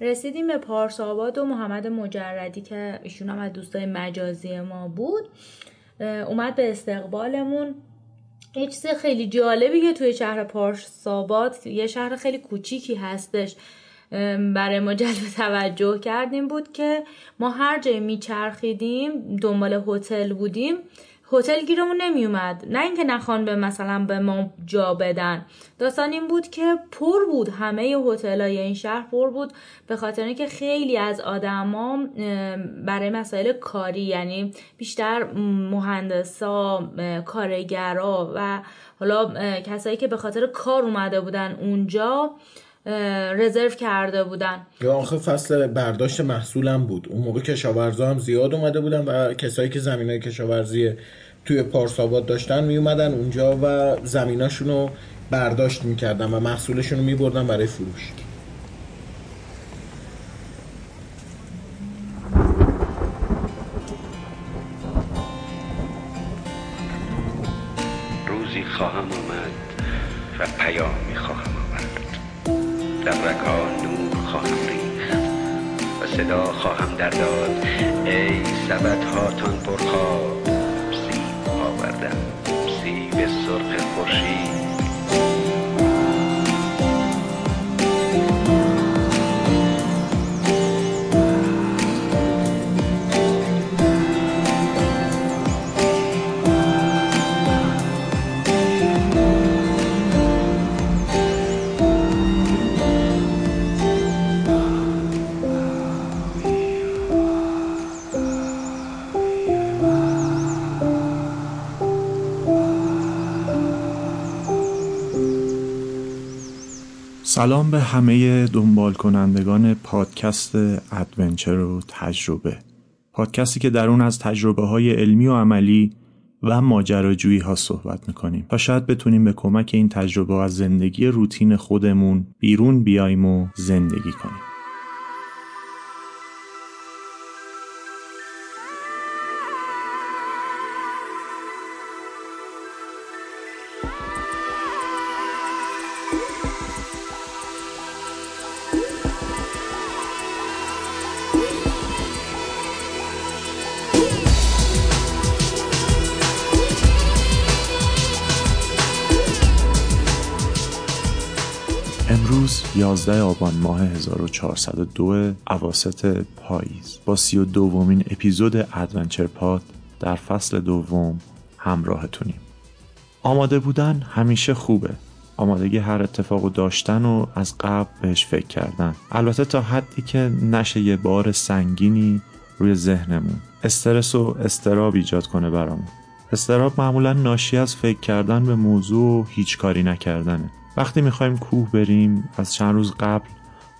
رسیدیم به پارس آباد و محمد مجردی که ایشون هم از دوستای مجازی ما بود اومد به استقبالمون. یه چیز خیلی جالبی که توی شهر پارس آباد یه شهر خیلی کوچیکی هستش برای ما جلب توجه کردیم بود که ما هر جای میچرخیدیم دنبال هتل بودیم. هتل گیرمون نمیومد. نه اینکه نخوان به مثلا به ما جا بدن. داستان این بود که پر بود. همه های این شهر پر بود. به خاطر اینکه خیلی از آدما برای مسائل کاری یعنی بیشتر مهندسا کارگرا و حالا کسایی که به خاطر کار اومده بودن اونجا رزرو کرده بودن. یا آخه فصل برداشت محصولم بود. اون موقع کشاورزا هم زیاد اومده بودن و کسایی که زمین های کشاورزی توی پارساباد داشتن می اومدن اونجا و زمیناشون رو برداشت می‌کردن و محصولشون رو میبردن برای فروش. روزی خواهم آمد و پیامی در رکا نور خواهم ریخت و صدا خواهم در داد ای سبت هاتان پرخواب سیب آوردم سیب سرخ خورشید. سلام به همه دنبال کنندگان پادکست ادونچر و تجربه. پادکستی که در اون از تجربه های علمی و عملی و ماجراجویی ها صحبت می‌کنیم تا شاید بتونیم به کمک این تجربه از زندگی روتین خودمون بیرون بیایم و زندگی کنیم. امروز 11 آبان ماه 1402 اواسط پاییز. با سی و دومین اپیزود ادونچر پاد در فصل دوم همراهتونیم. آماده بودن همیشه خوبه. آمادگی هر اتفاق داشتن و از قبل بهش فکر کردن. البته تا حدی که نشه یه بار سنگینی روی ذهنمون. استرس و استراب ایجاد کنه برامون. استراب معمولا ناشی از فکر کردن به موضوع و هیچ کاری نکردنه. وقتی می‌خوایم کوه بریم از چند روز قبل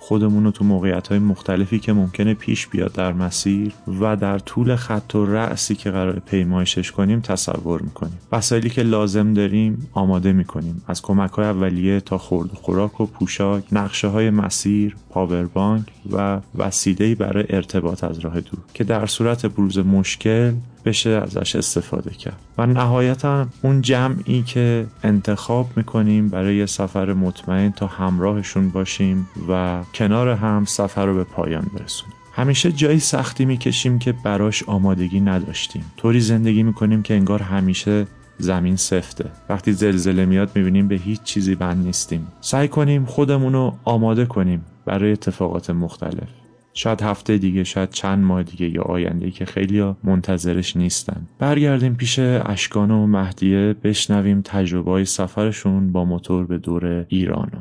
خودمون رو تو موقعیت های مختلفی که ممکنه پیش بیاد در مسیر و در طول خط و رأسی که قرار پیمایشش کنیم تصور می‌کنیم. وسایلی که لازم داریم آماده می‌کنیم. از کمک های اولیه تا خورد خوراک و پوشاک نقشه های مسیر پاوربانک و وسیله برای ارتباط از راه دور که در صورت بروز مشکل بشه ازش استفاده کرد. و نهایتا اون جمعی که انتخاب می‌کنیم برای سفر مطمئن تا همراهشون باشیم و کنار هم سفر رو به پایان برسونیم. همیشه جایی سختی می‌کشیم که براش آمادگی نداشتیم. طوری زندگی می‌کنیم که انگار همیشه زمین سفته. وقتی زلزله میاد می‌بینیم به هیچ چیزی بند نیستیم. سعی کنیم خودمون رو آماده کنیم برای اتفاقات مختلف. شاید هفته دیگه شاید چند ماه دیگه یا آینده که خیلی منتظرش نیستن. برگردیم پیش اشکان و مهدیه بشنویم تجربه های سفرشون با موتور به دور ایرانو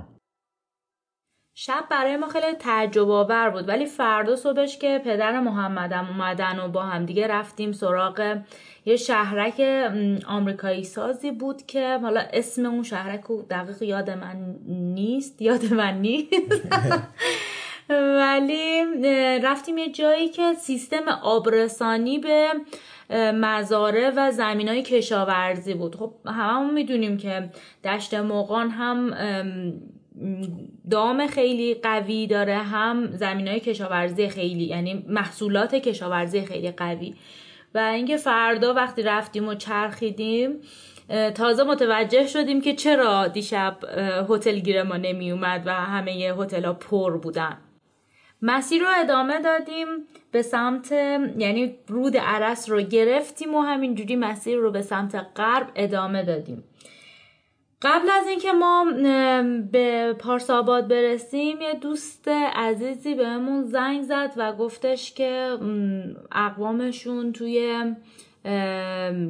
شب برای ما خیلی تجربه آور بود ولی فردا صبحش که پدر محمدم اومدن و با هم دیگه رفتیم سراغ یه شهرک آمریکایی سازی بود که حالا اسم اون شهرک دقیق یاد من نیست یاد من نیست. ولی رفتیم یه جایی که سیستم آبرسانی به مزاره و زمین های کشاورزی بود. خب هممون می‌دونیم که دشت موقان هم دام خیلی قوی داره هم زمین های کشاورزی خیلی یعنی محصولات کشاورزی خیلی قوی. و اینکه فردا وقتی رفتیم و چرخیدیم تازه متوجه شدیم که چرا دیشب هتل گیر ما نمی اومد و همه هتل ها پر بودن. مسیر رو ادامه دادیم به سمت یعنی رود عرس رو گرفتیم و همینجوری مسیر رو به سمت غرب ادامه دادیم. قبل از اینکه ما به پارس آباد برسیم یه دوست عزیزی بهمون زنگ زد و گفتش که اقوامشون توی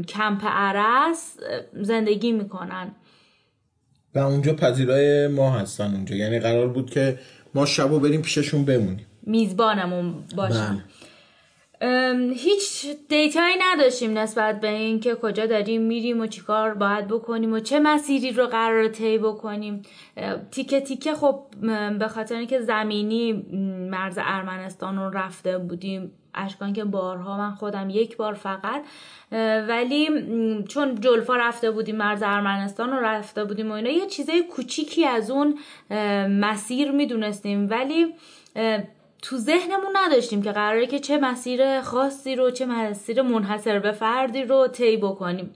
کمپ عرس زندگی می‌کنن. و اونجا پذیرای ما هستن اونجا. یعنی قرار بود که ما شبو بریم پیششون بمونیم. میزبانمون باشن بله. هیچ دیتایی نداشتیم نسبت به این که کجا داریم میریم و چیکار باید بکنیم و چه مسیری رو قرار طی بکنیم. تیکه تیکه خب به خاطر اینکه زمینی مرز ارمنستان رو رفته بودیم. اشکان که بارها من خودم یک بار فقط ولی چون جلفا رفته بودیم مرز ارمنستان رو رفته بودیم و اینا یه چیزای کوچیکی از اون مسیر می‌دونستیم. ولی تو ذهنمون نداشتیم که قراره که چه مسیر خاصی رو چه مسیر منحصر به فردی رو طی بکنیم.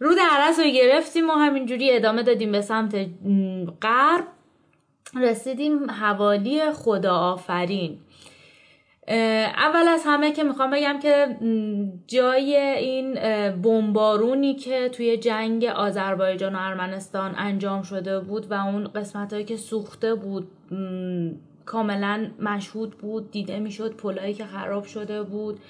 رود عرس رو گرفتیم و همینجوری ادامه دادیم به سمت غرب. رسیدیم حوالی خدا آفرین اول از همه که می‌خوام بگم که جای این بمبارونی که توی جنگ آذربایجان و ارمنستان انجام شده بود و اون قسمت هایی که سوخته بود کاملا مشهود بود دیده می‌شد پلایی که خراب شده بود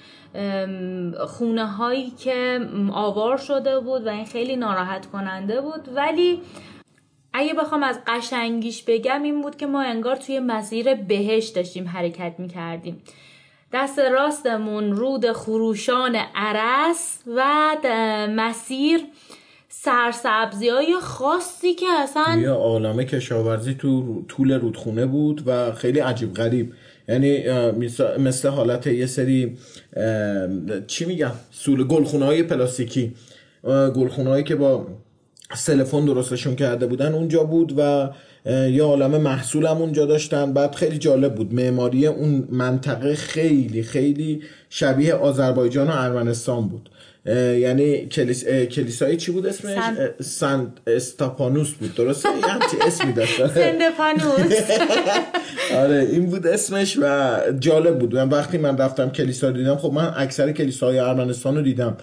خونه هایی که آوار شده بود و این خیلی ناراحت کننده بود. ولی اگه بخوام از قشنگیش بگم این بود که ما انگار توی مسیر بهش داشتیم حرکت می‌کردیم. دست راستمون رود خروشان عرس و مسیر سرسبزی های خاصی که اصلا یه عالمه کشاورزی تو طول رودخونه بود و خیلی عجیب غریب. یعنی مثل حالت یه سری چی میگم؟ سول گلخونه های پلاستیکی. گلخونه هایی که با سلفون درستشون کرده بودن اونجا بود و یه عالم محصول هم اونجا داشتن بعد خیلی جالب بود. معماری اون منطقه خیلی خیلی شبیه آذربایجان و ارمنستان بود. یعنی کلیس... کلیسایی چی بود اسمش؟ سنت استاپانوس بود. درسته؟ یه همچی اسمی داشت. سندپانوس آره این بود اسمش و جالب بود. من وقتی من رفتم کلیسا دیدم خب من اکثر کلیساهای ارمنستان رو دیدم.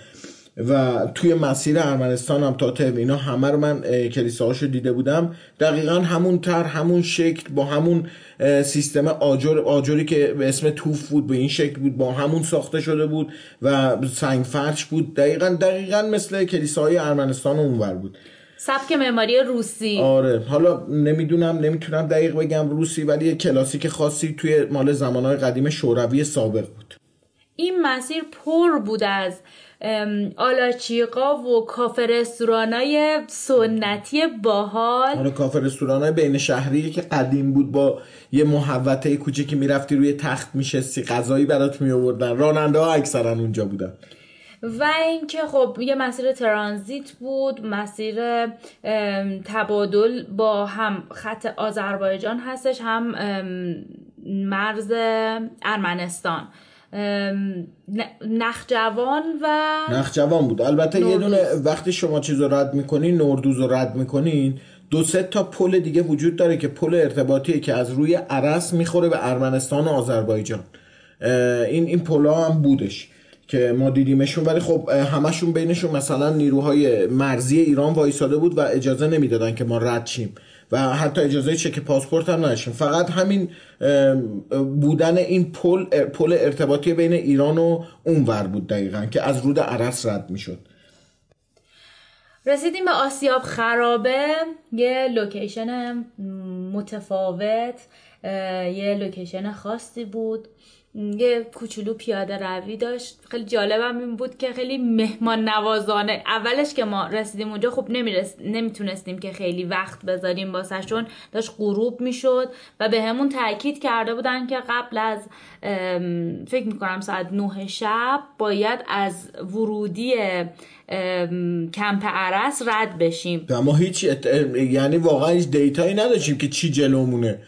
و توی مسیر ارمنستان هم تا اینا همه رو من کلیساهاشو دیده بودم. دقیقا همون تر همون شکل با همون سیستم آجر آجری که به اسم توف بود به این شکل بود با همون ساخته شده بود و سنگ فرش بود. دقیقا دقیقا مثل کلیساهای ارمنستان اونور بود. سبک معماری روسی. آره. حالا نمی‌دونم نمی‌تونم دقیق بگم روسی ولی یه کلاسیک خاصی توی مال زمانهای قدیم شوروی سابق بود. این مسیر پر بود از آلاچیقا و کافه رستورانای سنتی باحال. آره کافه رستورانای بین شهری که قدیم بود با یه محوطه کوچیکی می‌رفتی روی تخت میشستی غذایی برات میآوردن. راننده ها اکثرا اونجا بودن. و اینکه خب یه مسیر ترانزیت بود مسیر تبادل با هم خط آذربایجان هستش هم مرز ارمنستان. نخجوان و نخجوان بود. البته یه دونه وقتی شما چیز رو رد می‌کنین نوردوز رو رد می‌کنین دو سه تا پل دیگه وجود داره که پل ارتباطیه که از روی عرس می‌خوره به ارمنستان و آذربایجان. این این پلا هم بودش که ما دیدیمشون. ولی خب همشون بینشون مثلا نیروهای مرزی ایران وایساده بود و اجازه نمی‌دادن که ما رد شیم. و حتی اجازه چک پاسپورت هم نداشتیم. فقط همین بودن این پل پل ارتباطی بین ایران و اونور بود دقیقا که از رود ارس رد می‌شد. رسیدیم به آسیاب خرابه. یه location متفاوت یه location خاصی بود. یه کوچولو پیاده روی داشت. خیلی جالبم این بود که خیلی مهمان نوازانه. اولش که ما رسیدیم اونجا خب نمیرس... نمی‌تونستیم که خیلی وقت بذاریم واسه چون داشت غروب می‌شد و بهمون تاکید کرده بودن که قبل از فکر می‌کنم ساعت نه شب باید از ورودی کمپ ارس رد بشیم. ما هیچ یعنی واقعا هیچ data یی نداشتیم که چی جلومونه.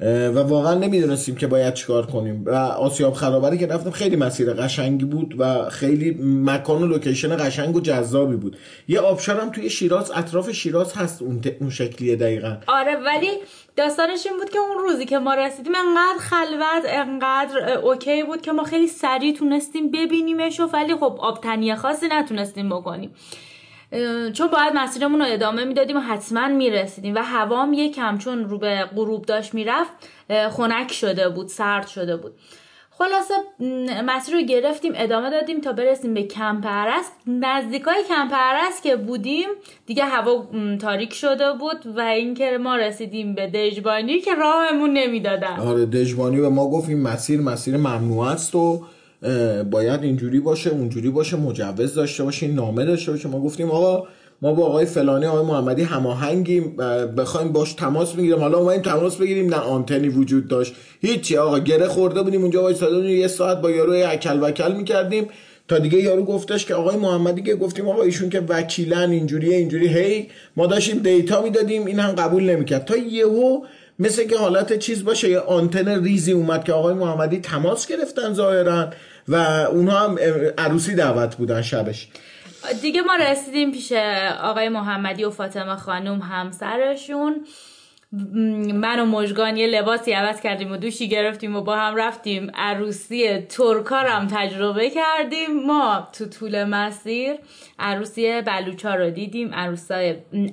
و واقعا نمی‌دونستیم که باید چیکار کنیم. و آسیاب خرابه‌ای که رفتم خیلی مسیر قشنگی بود و خیلی مکان و location قشنگ و جذابی بود. یه آبشار هم توی شیراز اطراف شیراز هست اون, اون شکلیه دقیقا. آره ولی داستانش این بود که اون روزی که ما رسیدیم انقدر خلوت انقدر اوکی بود که ما خیلی سریع تونستیم ببینیمش ولی خب آبتنی خاصی نتونستیم بکنیم. چون باید مسیرمون رو ادامه می‌دادیم و حتما می‌رسیدیم و هوام یکم چون رو به غروب داشت می‌رفت خنک شده بود سرد شده بود. خلاصه مسیر رو گرفتیم ادامه دادیم تا برسیم به کمپ ارست نزدیکای کمپ ارست که بودیم دیگه هوا تاریک شده بود و اینکه ما رسیدیم به دژبانی که راهمون نمی‌دادن. آره دژبانی و ما گفتیم مسیر مسیر ممنوع است و باید اینجوری باشه اونجوری باشه مجوز داشته باشه نامه داشته باشه. ما گفتیم آقا ما با آقای فلانی آقای محمدی هماهنگیم بخوایم باش تماس بگیریم. حالا اومدیم تماس بگیریم نه آنتنی وجود داشت. هیچی آقا گره خورده بودیم اونجا وایساده یه ساعت با یارو اکل وکل می‌کردیم. تا دیگه یارو گفتش که آقای محمدی که گفتیم آقا ایشون که وکیلن اینجوری اینجوری. هی ما داشتیم دیتا می‌دادیم این هم قبول نمی‌کرد. تا یهو مثل که حالت چیز باشه یه آنتن ریزی اومد که آقای محمدی تماس گرفتن ظاهرا و اونها هم عروسی دعوت بودن شبش. دیگه ما رسیدیم پیش آقای محمدی و فاطمه خانوم همسرشون. من و مژگان یه لباسی عوض کردیم و دوشی گرفتیم و با هم رفتیم. عروسی ترکا هم تجربه کردیم. ما تو طول مسیر عروسی بلوچا رو دیدیم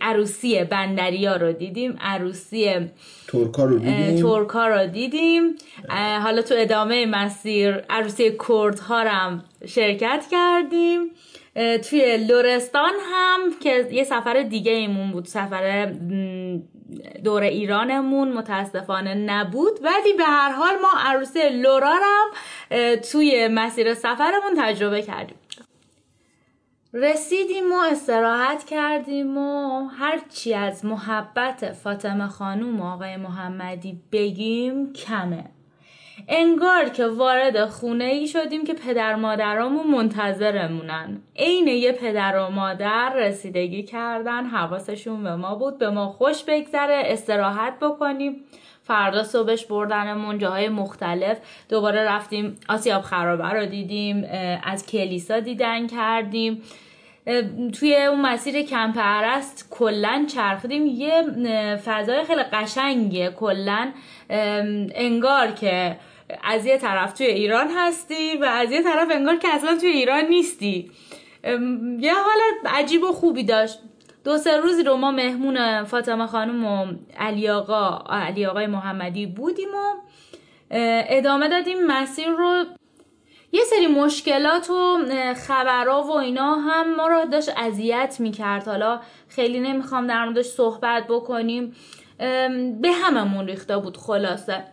عروسی بندریا رو دیدیم عروسی ترکا رو دیدیم. ترکا رو دیدیم. حالا تو ادامه مسیر عروسی کردها هم شرکت کردیم. توی لورستان هم که یه سفر دیگه ایمون بود. سفر دور ایرانمون متاسفانه نبود. ولی به هر حال ما عروسی لورا هم توی مسیر سفرمون تجربه کردیم. رسیدیم و استراحت کردیم و هرچی از محبت فاطمه خانوم آقای محمدی بگیم کمه. انگار که وارد خونه ای شدیم که پدر مادرامون منتظرمونن. عین یه پدر و مادر رسیدگی کردن حواسشون به ما بود به ما خوش بگذره استراحت بکنیم. فردا صبحش بردنمون جاهای مختلف. دوباره رفتیم آسیاب خرابه رو دیدیم از کلیسا دیدن کردیم. توی اون مسیر کمپ ارست کلا چرخیدیم. یه فضای خیلی قشنگه. کلا انگار که از یه طرف توی ایران هستی و از یه طرف انگار که اصلا توی ایران نیستی. یه حالت عجیب و خوبی داشت. دو سه روزی رو ما مهمون فاطمه خانم و علی آقا علی آقای محمدی بودیم و ادامه دادیم. مسیر رو یه سری مشکلات و خبرها و اینا هم ما رو داشت اذیت می‌کرد. حالا خیلی نمی‌خوام در موردش صحبت بکنیم. به هممون ریخته بود خلاصه.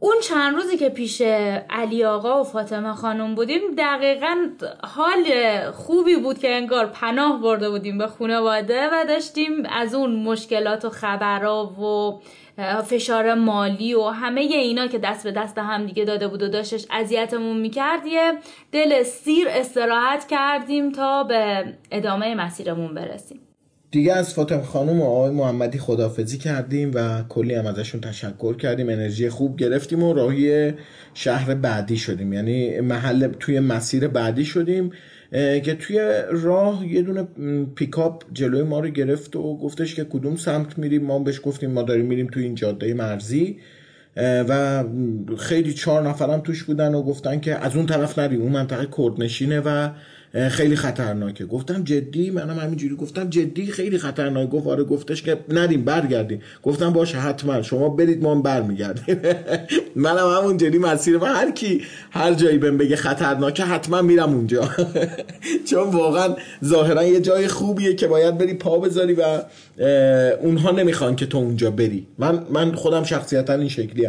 اون چند روزی که پیش علی آقا و فاطمه خانم بودیم دقیقا حال خوبی بود که انگار پناه برده بودیم به خانواده و داشتیم از اون مشکلات و خبرها و فشار مالی و همه اینا که دست به دست هم دیگه داده بود و داشتش اذیتمون می‌کرد یه دل سیر استراحت کردیم تا به ادامه مسیرمون برسیم. دیگه از فاطمه خانم و آقای محمدی خدافزی کردیم و کلی هم ازشون تشکر کردیم. انرژی خوب گرفتیم و راهی شهر بعدی شدیم. یعنی محل توی مسیر بعدی شدیم که توی راه یه دونه پیکاپ جلوی ما رو گرفت و گفتش که کدوم سمت میریم؟ ما بهش گفتیم ما داریم میریم توی این جاده مرزی. و خیلی چهار نفرم توش بودن و گفتن که از اون طرف نریم. اون منطقه کردنشینه و خیلی خطرناکه. گفتم جدی؟ منم همینجوری گفتم جدی؟ خیلی خطرناکه گفت آره گفتش که ندیم برگردیم. گفتم باشه حتما. شما برید ما برمیگردیم. منم همون جدی مسیر و هر کی هر جایی بهم بگه خطرناکه حتما میرم اونجا. چون واقعا ظاهرا یه جای خوبیه که باید بری پا بذاری و اونها نمی‌خوان که تو اونجا بری. من من خودم شخصیتا این شکلی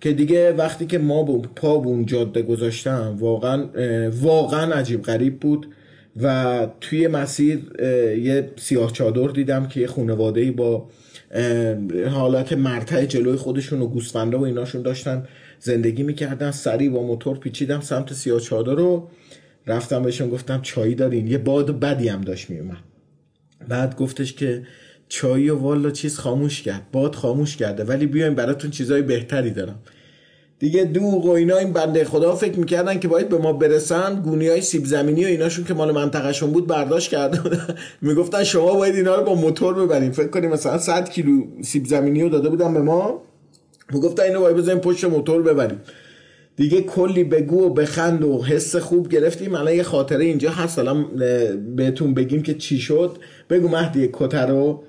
که دیگه وقتی که ما پا به اون جاده گذاشتم واقعا واقعا عجیب غریب بود و توی مسیر یه سیاه چادر دیدم که یه خانواده با حالت مرتع جلوی خودشون و گوسفنده و ایناشون داشتن زندگی می‌کردن سری با موتور پیچیدم سمت سیاه چادر رو رفتم بهشون گفتم چایی دارین؟ یه باد بدی هم داشت میومد بعد گفتش که چایی و والا چیز خاموش کرد. باد خاموش کرده. ولی بیایم براتون چیزای بهتری دارم. دیگه دوغ و اینا این بنده خدا فکر می‌کردن که باید به ما برسن. گونی های سیب زمینی و ایناشون که مال منطقهشون بود برداشت کرده بودن. می‌گفتن شما باید اینا رو با موتور ببریم فکر کنیم مثلا 100 کیلو سیب زمینی رو داده بودن به ما. می‌گفتن اینو باید بزنیم پشت موتور ببریم. دیگه کلی بگو و بخند و حس خوب گرفتیم. الان یه خاطره اینجا هست. الان بهتون بگیم که چی شد. بگو مهدی کتر رو.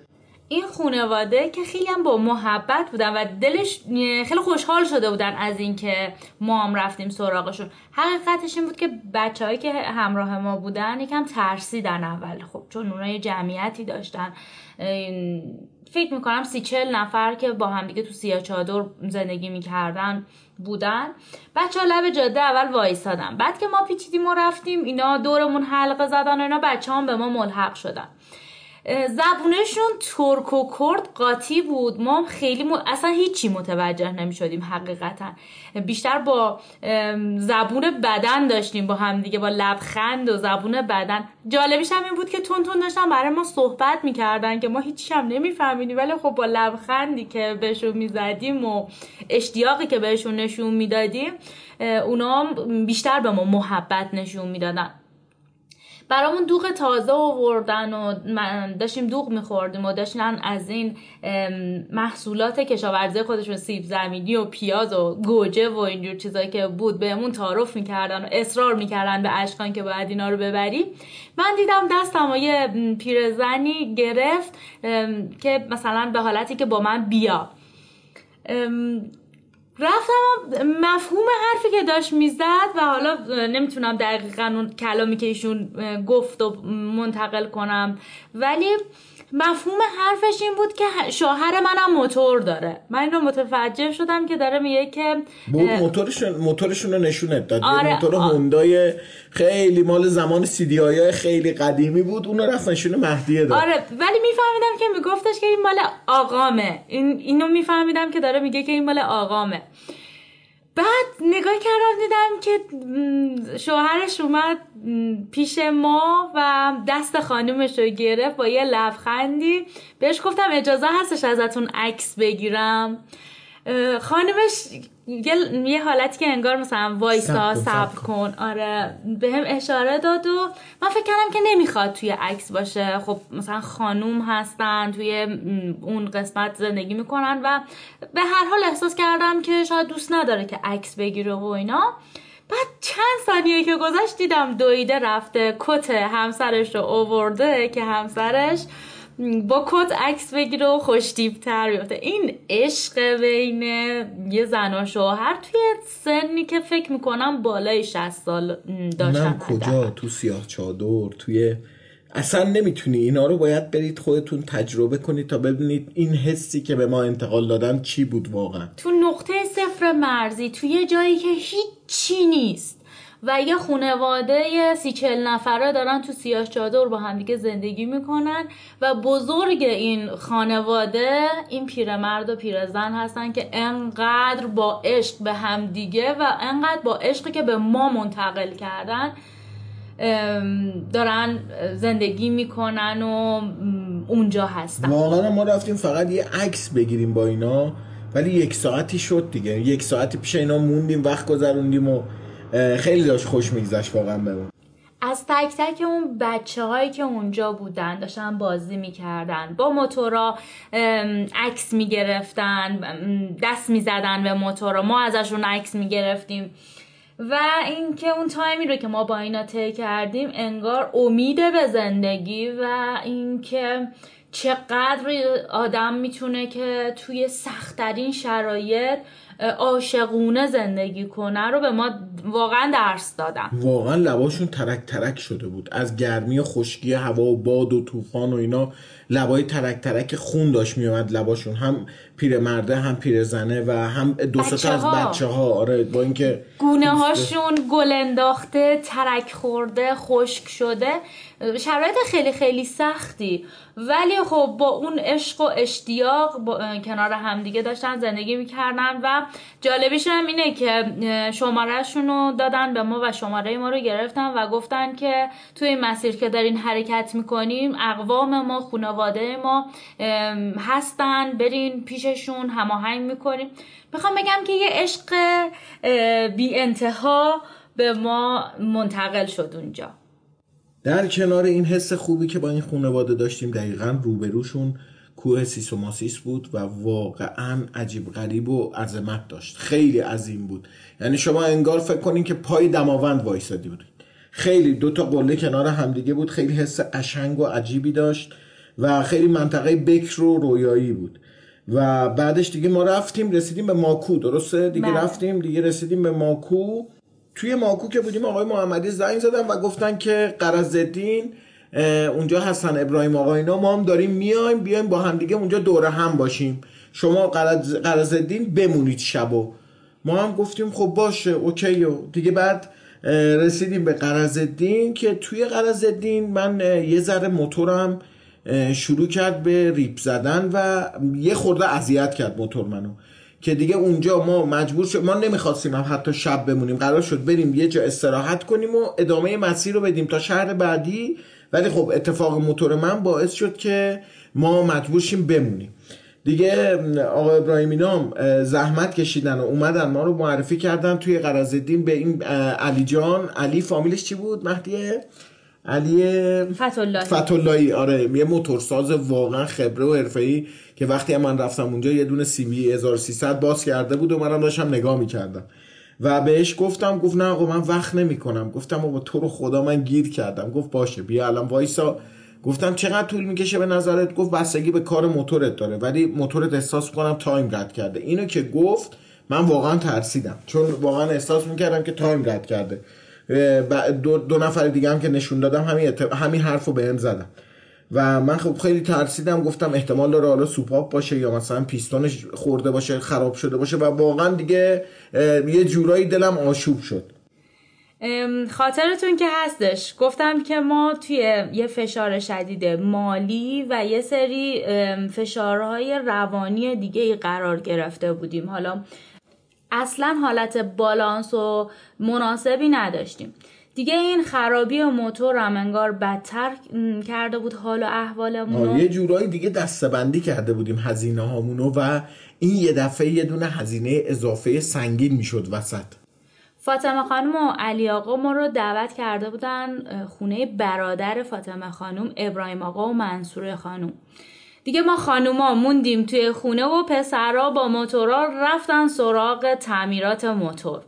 این خانواده که خیلی هم با محبت بودن و دلش خیلی خوشحال شده بودن از اینکه ما هم رفتیم سراغشون. حقیقتش این بود که بچههایی که همراه ما بودن یکم ترسیدن اول. خب چون اونا یه جمعیتی داشتن. فکر می‌کنم سی چل نفر که با هم دیگه تو سیاه چادر زندگی می‌کردن بودن. بچه ها لب جاده اول وایستادن بعد که ما پیچیدیم و رفتیم اینا دورمون حلقه زدن و اینا بچه به ما ملحق شدن. زبونشون ترک و کرد قاطی بود. ما خیلی م... اصلا هیچی متوجه نمی شدیم حقیقتا. بیشتر با زبون بدن داشتیم با هم دیگه با لبخند و زبون بدن. جالبیش هم این بود که تون تون داشتن برای ما صحبت می‌کردن که ما هیچی هم نمیفهمیدیم ولی خب با لبخندی که بهشون می‌زدیم و اشتیاقی که بهشون نشون می‌دادیم اونا بیشتر به ما محبت نشون می‌دادن. برامون دوغ تازه آوردن و داشتیم دوغ میخوردیم و داشتن از این محصولات کشاورزی خودشون سیب زمینی و پیاز و گوجه و اینجور چیزایی که بود بهمون تعارف می‌کردن و اصرار می‌کردن به اشکان که باید اینا رو ببریم. من دیدم دستم یه پیرزنی گرفت که مثلا به حالتی که با من بیا. رفتم مفهوم حرفی که داشت می‌زد و حالا نمی‌تونم دقیقا اون کلامی که ایشون گفت و منتقل کنم. ولی مفهوم حرفش این بود که شوهر منم موتور داره. من این رو متوجه شدم که داره میگه که موتورشون موتورشون رو نشونت داد آره موتور هوندای خیلی مال زمان سی دی های خیلی قدیمی بود. اون رفت نشون مهدیه داد. آره ولی میفهمیدم که میگفتش که این مال آقامه. این اینو میفهمیدم که داره میگه که این مال آقامه. بعد نگاه کردم دیدم که شوهرش اومد پیش ما و دست خانومش رو گرفت با یه لبخندی. بهش گفتم اجازه هستش ازتون عکس بگیرم. خانمش یه حالتی که انگار مثلا وایسا صبر کن آره به هم اشاره داد و من فکر کردم که نمی‌خواد توی عکس باشه. خب مثلا خانوم هستن توی اون قسمت زندگی می‌کنن و به هر حال احساس کردم که شاید دوست نداره که عکس بگیره و اینا. بعد چند ثانیه که گذشت دیدم دویده رفته کت همسرش رو اوورده که همسرش. با کت عکس بگیره و تر بیفته. این عشق بین یه زن و شوهر توی سنی که فکر می‌کنم بالای 60 سال داشتن کجا؟ تو سیاه چادر توی اصلا نمی‌تونی. اینا رو باید برید خودتون تجربه کنید تا ببینید این حسی که به ما انتقال دادن چی بود واقعا. تو نقطه صفر مرزی توی جایی که هیچی نیست. و یه خونواده سی چل نفره دارن تو سیاه چادر با همدیگه زندگی می‌کنن و بزرگ این خانواده این پیرمرد و پیرزن هستن که انقدر با عشق به همدیگه و انقدر با عشقی که به ما منتقل کردن دارن زندگی می‌کنن و اونجا هستن. واقعا ما رفتیم فقط یه عکس بگیریم با اینا ولی یک ساعتی شد دیگه. یک ساعتی پیش اینا موندیم وقت گذروندیم و خیلی داشت خوش میگذشت واقعا بمون از تک تک اون بچه هایی که اونجا بودن داشتن بازی می‌کردن. با موتورا عکس می‌گرفتن دست می‌زدن به موتورا. ما ازشون عکس می‌گرفتیم. و اینکه اون تایمی رو که ما با اینا طی کردیم انگار امید به زندگی و اینکه چقدر آدم می‌تونه که توی سختترین شرایط عاشقونه زندگی کنه رو به ما واقعا درس دادن. واقعا لباشون ترک ترک شده بود. از گرمی و خشکی هوا و باد و طوفان و اینا لبای ترک ترک خون داشت میومد لباشون. هم مرده هم زنه و هم دو از بچه ها آره با اینکه گونه هاشون گل انداخته ترک خورده خشک شده. شرایط خیلی خیلی سختی. ولی خب با اون عشق و اشتیاق کنار همدیگه داشتن زندگی می‌کردن و جالبیش هم اینه که شمارهشون رو دادن به ما و شماره ما رو گرفتن و گفتن که توی این مسیر که دارین حرکت می‌کنیم اقوام ما خانواده ما هستن برین پیششون هماهنگ می‌کنیم. می‌خوام بگم که یه عشق بی انتها به ما منتقل شد اونجا. در کنار این حس خوبی که با این خانواده داشتیم دقیقا روبروشون کوه سیسوماسیس بود و واقعا عجیب غریب و عظمت داشت. خیلی عظیم بود. یعنی شما انگار فکر کنین که پای دماوند وایسادی بودید خیلی دو تا قله کنار همدیگه بود. خیلی حس قشنگ و عجیبی داشت. و خیلی منطقه بکر و رویایی بود. و بعدش دیگه ما رفتیم رسیدیم به ماکو درسته؟ دیگه بله. رفتیم دیگه رسیدیم به ماکو. توی ماکو که بودیم آقای محمدی زنگ زدن و گفتن که قرضالدین اه، اونجا هستن ابراهیم آقا اینا ما هم داریم میایم بیایم با هم دیگه اونجا دوره هم باشیم. شما قرض- قرضالدین بمونید شبو. ما هم گفتیم خب باشه اوکی. و دیگه بعد رسیدیم به قرضالدین که توی قرضالدین من یه ذره موتورم شروع کرد به ریپ زدن و یه خورده اذیت کرد موتور منو. که دیگه اونجا ما مجبور شد ما نمی‌خواستیم هم حتی شب بمونیم قرار شد بریم یه جا استراحت کنیم و ادامه مسیر رو بدیم تا شهر بعدی. ولی خب اتفاق موتور من باعث شد که ما مجبور شیم بمونیم. دیگه آقا ابراهیمی نام زحمت کشیدن و اومدن ما رو معرفی کردن توی قرازدین به این علی جان. علی فامیلش چی بود؟ مهدیه؟ علی فتولایی فتولایی آره. یه موتورساز واقعا خبره و حرفه‌ای که وقتی من رفتم اونجا یه دونه سی بی 1300 باز کرده بود و منم داشتم نگاه می‌کردم. و بهش گفتم گفت نه آقا من وقت نمی‌کنم. گفتم آقا تو رو خدا من گیر کردم. گفت باشه بیا الان وایسا. گفتم چقدر طول می‌کشه به نظرت؟ گفت بستگی به کار موتورت داره. ولی موتورت احساس می‌کنم time رد کرده. اینو که گفت من واقعا ترسیدم. چون واقعا احساس می‌کردم که time رد کرده. دو, دو نفر دیگه هم که نشون دادم همین, ات- همین حرف رو بهم زدن و من خب خیلی ترسیدم گفتم احتمال داره حالا سوپاپ باشه یا مثلا پیستونش خورده باشه خراب شده باشه و واقعا دیگه یه جورایی دلم آشوب شد. خاطرتون که هستش. گفتم که ما توی یه فشار شدید مالی و یه سری فشارهای روانی دیگه ای قرار گرفته بودیم. حالا اصلا حالت بالانس و مناسبی نداشتیم. دیگه این خرابی موتورم انگار بدتر کرده بود حال و احوالمون یه جورایی دیگه دستبندی کرده بودیم هزینه هامونو و این یه دفعه یه دونه هزینه اضافه سنگین می‌شد وسط. فاطمه خانم و علی آقا ما رو دعوت کرده بودن خونه برادر فاطمه خانم ابراهیم آقا و منصور خانم. دیگه ما خانوما موندیم توی خونه و پسرا با موتورا رفتن سراغ تعمیرات موتور.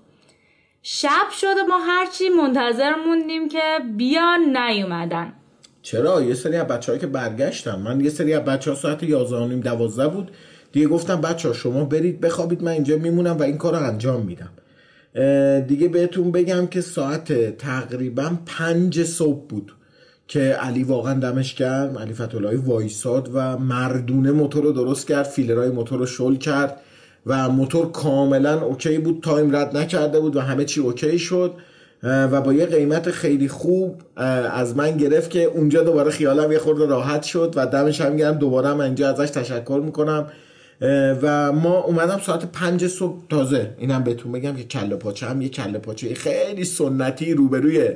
شب شده ما هرچی منتظر موندیم که بیان نیومدن. چرا؟ یه سری از بچه که برگشتن. من یه سری از بچه ها ساعت 11 و نیم 12 بود. دیگه گفتم بچه ها شما برید بخوابید من اینجا میمونم و این کار رو انجام میدم. دیگه بهتون بگم که ساعت تقریبا پنج صبح بود. که علی واقعا دمش گرم علی فتولایی وایساد و مردونه موتور رو درست کرد فیلرهای موتور رو شل کرد و موتور کاملا okay بود time رد نکرده بود و همه چی okay شد. و با یه قیمت خیلی خوب از من گرفت که اونجا دوباره خیالم یه خورده راحت شد و دمش هم گرم. دوباره من اینجا ازش تشکر می‌کنم. و ما اومدم ساعت پنج صبح. تازه اینم بهتون بگم که کله پاچه هم یه کله پاچه خیلی سنتی روبروی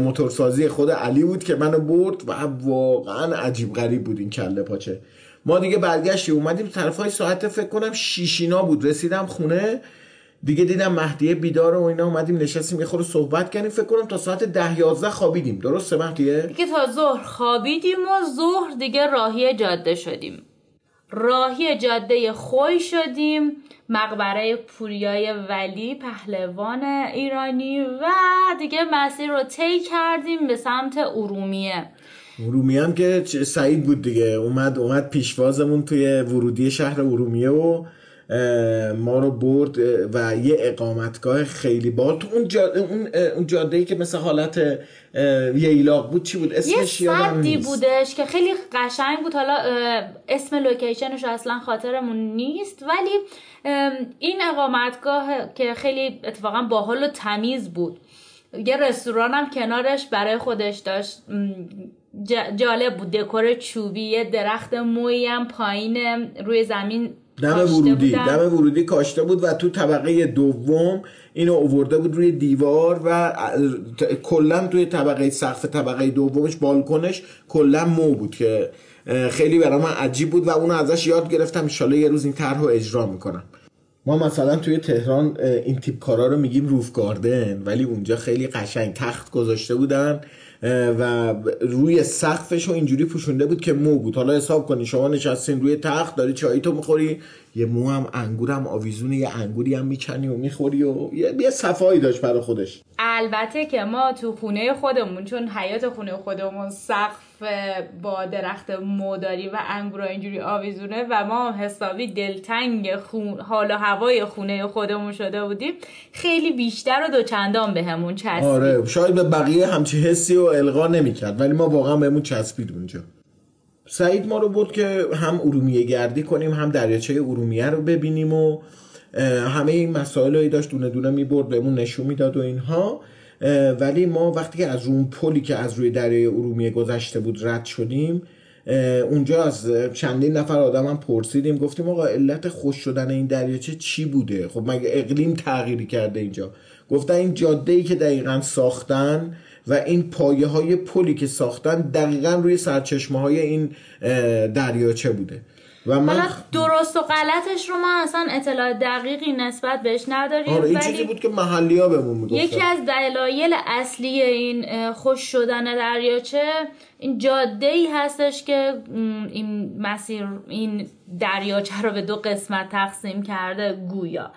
موتورسازی خود علی بود که منو برد و واقعا عجیب غریب بود این کله پاچه. ما دیگه برگشتی اومدیم طرف های ساعت فکر کنم شیشینا بود. رسیدم خونه دیگه دیدم مهدیه بیدار و اینا اومدیم نشستیم یه خورده صحبت کردیم. فکر کنم تا ساعت ده یازده خوابیدیم. درسته مهدیه؟ دیگه تا ظهر خوابیدیم و ظهر دیگه راهی جاده شدیم. راهی جاده خوی شدیم مقبره پوریای ولی پهلوان ایرانی و دیگه مسیر رو طی کردیم به سمت ارومیه. ارومیه هم که سعید بود دیگه. اومد اومد پیشوازمون توی ورودی شهر ارومیه و ما رو برد و یه اقامتگاه خیلی بال تو اون جاده اون, اون جاده ای که مثل حالت ییلاق بود چی بود؟ یه اسمش یادم سدی بودش که خیلی قشنگ بود. حالا اسم لوکیشنش اصلا خاطرمون نیست ولی این اقامتگاه که خیلی اتفاقا باحال و تمیز بود. یه رستوران هم کنارش برای خودش داشت. جالب بود. دکور چوبی یه درخت مویی هم پایین روی زمین دم ورودی بودن. دم ورودی کاشته بود و تو طبقه دوم اینو اوورده بود روی دیوار و کلا توی طبقه سقف طبقه دومش بالکنش کلا مو بود که خیلی برای من عجیب بود و اونو ازش یاد گرفتم. انشالله یه روز این طرح رو اجرا می‌کنم. ما مثلا توی تهران این تیپ کارا رو میگیم روف گاردن ولی اونجا خیلی قشنگ تخت گذاشته بودن. و روی سقفش رو اینجوری پوشونده بود که مو بود. حالا حساب کنی شما نشستین روی تخت داری چایی تو می‌خوری یه مو هم انگورم آویزون یه انگوری هم می‌کنی و می‌خوری و یه, یه صفایی داشت برای خودش. البته که ما تو خونه خودمون چون حیات خونه خودمون سقف با درخت مو داریم و انگورا اینجوری آویزونه و ما حسابی دلتنگ خون... حال و هوای خونه خودمون شده بودیم خیلی بیشتر و دوچندان بهمون چسبید. آره شاید به بقیه همچی حسی و القا نمی‌کرد ولی ما واقعا بهمون چسبید اونجا. سعید ما رو بود که هم ارومیه گردی کنیم هم دریاچه ارومیه رو ببینیم و همه این مسائل رو داشت دونه دونه می‌برد بهمون نشون می‌داد و اینها. ولی ما وقتی که از اون پلی که از روی دریای ارومیه گذشته بود رد شدیم اونجا از چندین نفر آدم هم پرسیدیم گفتیم آقا علت خشک شدن این دریاچه چی بوده؟ خب مگه اقلیم تغییری کرده اینجا؟ گفتن این جاده ای که دقیقا ساختن و این پایه های پلی که ساختن دقیقا روی سرچشمه های این دریاچه بوده. و من حالا درست و غلطش رو ما اصلا اطلاع دقیقی نسبت بهش نداریم آره این ولی چیزی بود که محلی ها بهمون می‌گفتن. یکی از دلایل اصلی این خوش شدن دریاچه این جاده ای هستش که این مسیر این دریاچه رو به دو قسمت تقسیم کرده گویا.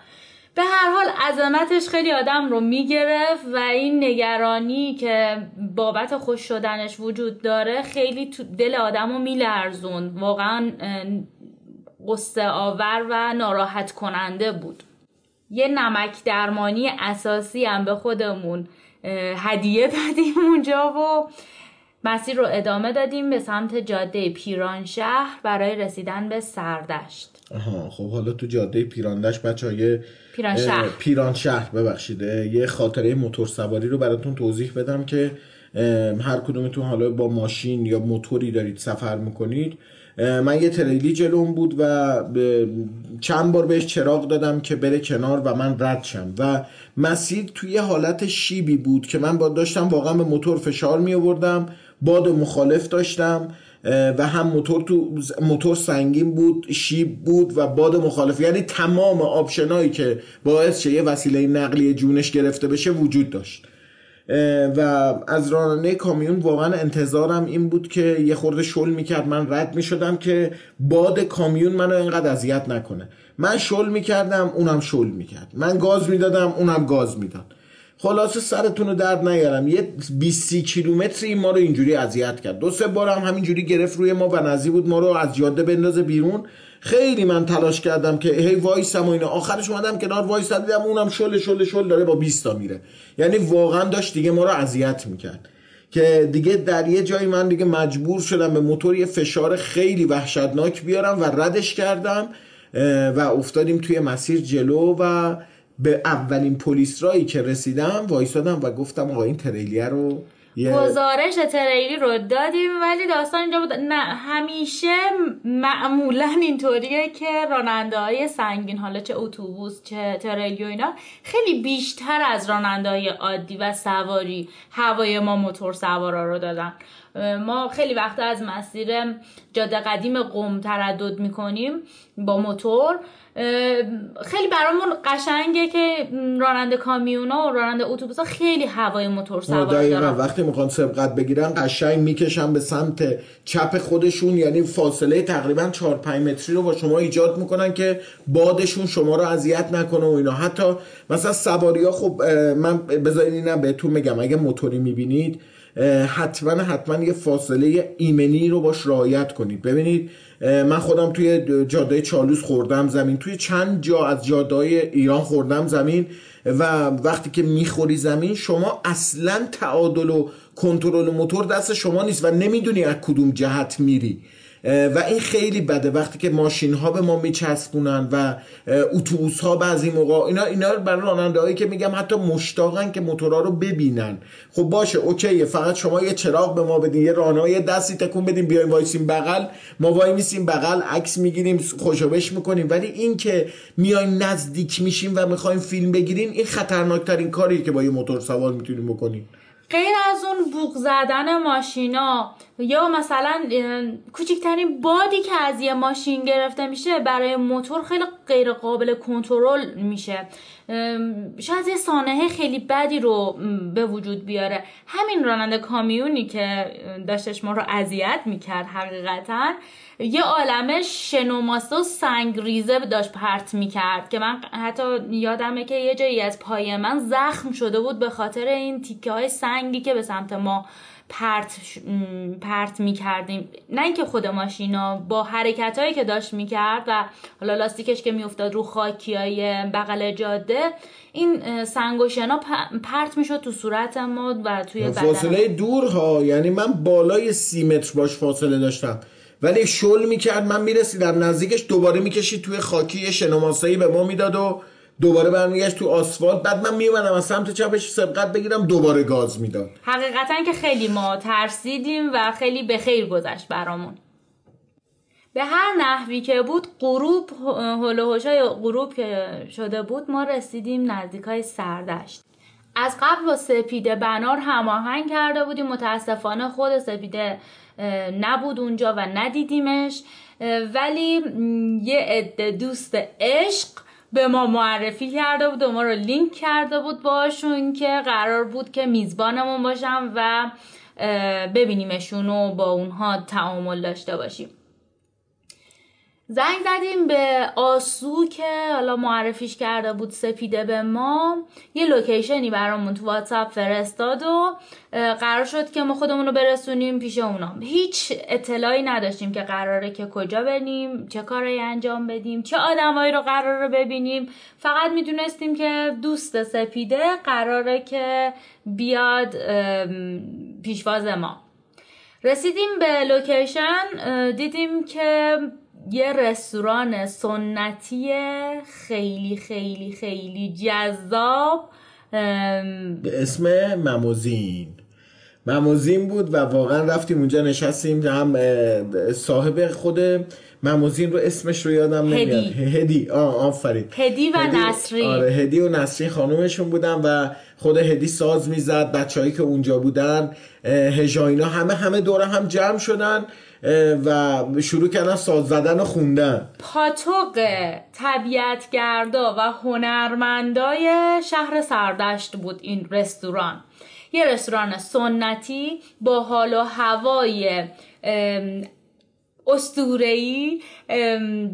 به هر حال عظمتش خیلی آدم رو می‌گرفت و این نگرانی که بابت خوش شدنش وجود داره خیلی دل آدم رو میلرزون واقعا قصه آور و ناراحت کننده بود. یه نمک درمانی اساسی هم به خودمون هدیه دادیم اونجا و مسیر رو ادامه دادیم به سمت جاده پیران شهر برای رسیدن به سردشت. آها خب حالا تو جاده پیراندش بچه های پیران شهر. پیران شهر ببخشید اه، یه خاطره موتور سواری رو براتون توضیح بدم که هر کدومتون حالا با ماشین یا موتوری دارید سفر می‌کنید. من یه تریلی جلوم بود و چند بار بهش چراغ دادم که بره کنار و من رد شم. و مسیر توی حالت شیبی بود که من با داشتم واقعا به موتور فشار می آوردم باد مخالف داشتم و هم موتور تو موتور سنگین بود شیب بود و باد مخالف. یعنی تمام آپشنایی که باعث شه یه وسیله نقلیه جونش گرفته بشه وجود داشت. و از راننده کامیون واقعا انتظارم این بود که یه خورده شل می‌کرد. من رد می‌شدم که باد کامیون منو اینقدر اذیت نکنه. من شل می‌کردم اونم شل می‌کرد. من گاز می‌دادم اونم گاز می‌داد. خلاصه سرتون رو درد نیارم. یه 20 کیلومتری ما رو اینجوری اذیت کرد. دو سه بار هم همینجوری گرفت روی ما و نزدیک بود ما رو از جاده بندازه بیرون. خیلی من تلاش کردم که هی وایسم و اینا. آخرش اومدم کنار وایس دیدم اونم شل شل شل داره با 20 تا میره. یعنی واقعا داشت دیگه ما رو اذیت می‌کرد. که دیگه در یه جایی من دیگه مجبور شدم به موتور یه فشار خیلی وحشتناک بیارم و ردش کردم و افتادیم توی مسیر جلو و به اولین پلیس رایی که رسیدم وایسادم و گفتم آقا این تریلیه رو گزارش تریلی رو دادیم ولی داستان اینجا بود. نه همیشه معمولا اینطوریه که راننده های سنگین حالا چه اتوبوس چه تریلی و اینا خیلی بیشتر از راننده های عادی و سواری هوای ما موتور سوارا رو دادن. ما خیلی وقت از مسیر جاده قدیم قم تردد می‌کنیم با موتور. خیلی برامون قشنگه که راننده کامیونا و راننده اتوبوس خیلی هوای موتور سوار دارن. وقتی می‌خوان سبقت بگیرن قشنگ می‌کشن به سمت چپ خودشون یعنی فاصله تقریبا 4 5 متری رو با شما ایجاد می‌کنن که بادشون شما رو اذیت نکنه و اینا. حتی مثلا سواری ها خب من بذارین اینم بهتون میگم اگه موتوری می‌بینید حتما حتما یه فاصله ایمنی رو باش رعایت کنید. ببینید من خودم توی جاده چالوس خوردم زمین. توی چند جا از جاده ایران خوردم زمین و وقتی که می‌خوری زمین شما اصلا تعادل و کنترل موتور دست شما نیست و نمی‌دونی از کدوم جهت میری. و این خیلی بده. وقتی که ماشین ها به ما میچسبونن و اتوبوس ها بعضی موقع اینا اینا برای راننده هایی که میگم حتی مشتاقن که موتورا رو ببینن. خب باشه اوکیه. فقط شما یه چراغ به ما بدین یه راهنمای دستی تکون بدیم بیایم وایسیم بغل. ما وای میسیم بغل عکس می‌گیریم خوشوبش می‌کنیم. ولی این که میایم نزدیک میشیم و می‌خوایم فیلم بگیریم این خطرناکترین کاری که با یه موتور سوار می‌تونیم بکنیم. غیر از اون بوق زدن ماشینا یا مثلا کوچکترین بادی که از یه ماشین گرفته میشه برای موتور خیلی غیر قابل کنترل میشه. شاید یه سانحه خیلی بدی رو به وجود بیاره. همین راننده کامیونی که داشتش ما رو اذیت می‌کرد حقیقتا. یه عالم شنوماسه و سنگریزه داشت پرت می‌کرد که من حتی یادمه که یه جایی از پای من زخم شده بود به خاطر این تیکه های سنگی که به سمت ما پرت پرت می کردیم نه اینکه خود ماشینا با حرکت هایی که داشت می‌کرد و حالا لاستیکش که میافتاد رو خاکی های بغل جاده این سنگ و شنا پرت می‌شد تو صورت ما و توی فاصله دور ها یعنی من بالای سی متر باش فاصله داشتم. ولی شل می‌کرد من می‌رسیدم نزدیکش دوباره می‌کشید توی خاکی شنوماسایی به ما می‌داد و دوباره برمیگشت تو آسفالت. بعد من میومدم از سمت چپش سبقت بگیرم دوباره گاز می‌داد. حقیقتا که خیلی ما ترسیدیم و خیلی به خیر گذشت برامون. به هر نحوی که بود غروب هلوهوشای غروب که شده بود ما رسیدیم نزدیک های سردشت. از قبل با سپیده بنار هماهنگ کرده بودیم. متاسفانه خود سپیده نبود اونجا و ندیدیمش. ولی یه عده دوست عشق به ما معرفی کرده بود و ما رو لینک کرده بود باشون که قرار بود که میزبانمون باشم و ببینیمشون و با اونها تعامل داشته باشیم. زنگ زدیم به آسو که حالا معرفیش کرده بود سپیده به ما. یه لوکیشنی برامون تو واتساپ فرستاد و قرار شد که ما خودمون رو برسونیم پیش اونا. هیچ اطلاعی نداشتیم که قراره که کجا بریم چه کاری انجام بدیم چه آدمایی رو قراره ببینیم. فقط می‌دونستیم که دوست سپیده قراره که بیاد پیشواز ما. رسیدیم به لوکیشن دیدیم که یه رستوران سنتی خیلی خیلی خیلی جذاب به اسم مموزین. مموزین بود و واقعا رفتیم اونجا نشستیم. هم صاحب خود مموزین رو اسمش رو یادم نمیاد. هدی. آه آفرین. هدی و نصری. آره هدی و نصری خانومشون بودن و خود هدی ساز می‌زد بچههایی که اونجا بودن هجاینا همه همه دوره هم جمع شدن. و شروع کردن ساز زدن و خوندن. پاتوق طبیعتگردا و هنرمندای شهر سردشت بود این رستوران. یه رستوران سنتی با حال و هوای استورهی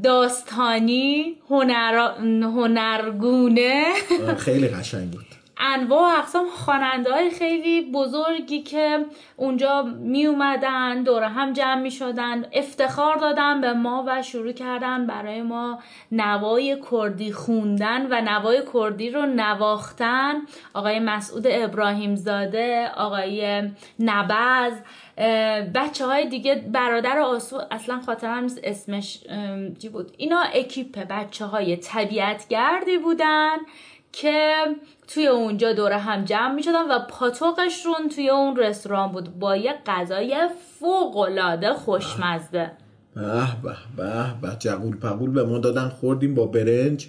داستانی هنر... هنرگونه. خیلی قشنگ بود. انواع اقسام خواننده های خیلی بزرگی که اونجا می اومدن دور هم جمع می شدن افتخار دادن به ما و شروع کردن برای ما نوای کردی خوندن و نوای کردی رو نواختن. آقای مسعود ابراهیم زاده آقای نبز بچه های دیگه برادر آسو اصلا خاطرم اسمش چی بود؟ اینا اکیپ بچه های طبیعتگردی بودن. که توی اونجا دوره هم جمع می شدن و پاتوقشون توی اون رستوران بود با یه غذای فوقلاده خوشمزده به به به به جقول پقول به ما دادن خوردیم با برنج.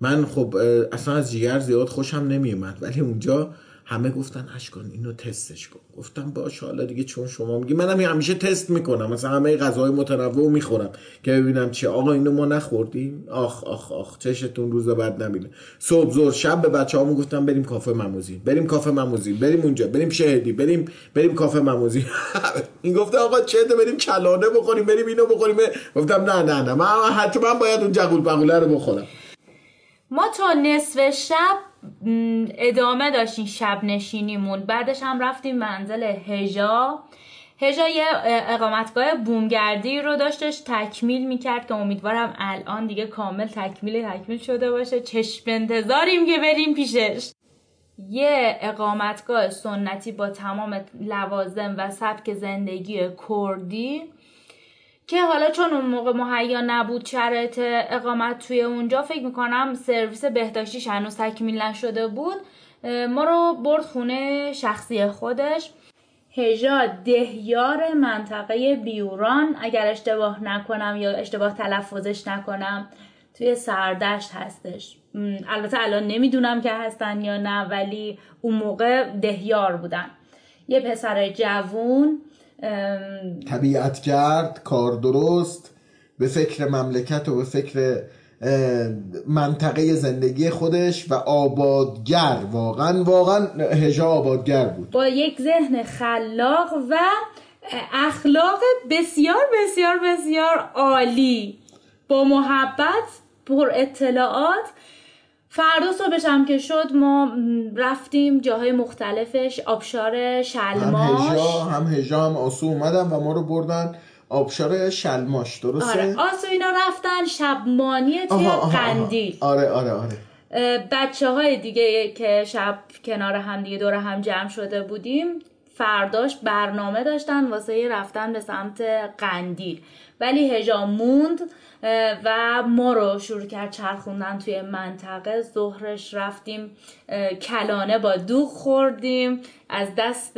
من خب اصلا از جیگر زیاد خوشم نمیومد ولی اونجا همه گفتن اشکان اینو تستش کن. گفتم باشه حالا دیگه چون شما میگی منم همیشه تست می‌کنم. مثلا همه غذاهای متنوع می‌خورم که ببینم چی آقا اینو ما نخوردیم؟ آخ آخ آخ چشتون روز بعد نبینه. صبح زور شب به بچه‌هامون گفتم بریم کافه مموزین بریم کافه مموزین بریم اونجا. بریم شهدی بریم بریم کافه مموزین این گفته آقا چه بریم کلانه بخوریم بریم اینو بخوریم. گفتم نه نه نه. من حتما باید اون جغول بغوله رو بخورم. ما تا نصف شب ادامه داشتیم شب نشینیمون. بعدش هم رفتیم منزل هجا هجا یه اقامتگاه بومگردی رو داشتش تکمیل می‌کرد که امیدوارم الان دیگه کامل تکمیل تکمیل شده باشه. چشم انتظاریم که بریم پیشش. یه اقامتگاه سنتی با تمام لوازم و سبک زندگی کردی. که حالا چون اون موقع مهیا نبود شرایط اقامت توی اونجا فکر می‌کنم سرویس بهداشتیش هنوز تکمیل نشده بود. ما رو برد خونه شخصی خودش. هجا دهیار منطقه بیوران اگر اشتباه نکنم یا اشتباه تلفظش نکنم توی سردشت هستش. البته الان نمی‌دونم که هستن یا نه ولی اون موقع دهیار بودن. یه پسر جوون طبیعت کرد کار درست به فکر مملکت و به فکر منطقه زندگی خودش و آبادگر. واقعا واقعا هجا آبادگر بود. با یک ذهن خلاق و اخلاق بسیار بسیار بسیار عالی. با محبت پر اطلاعات فردا صبحش هم که شد ما رفتیم جاهای مختلفش آبشار شلماش. هم هجا هم هجا هم آسو اومدن و ما رو بردن آبشار شلماش درسته؟ آره آسو اینا رفتن شبمانی توی قندیل. آره آره آره. بچه های دیگه که شب کنار هم دیگه دور هم جمع شده بودیم فرداش برنامه داشتن واسه رفتن به سمت قندیل. ولی هجا موند و ما رو شروع کرد چرخوندن توی منطقه. ظهرش رفتیم کلانه با دوغ خوردیم. از دست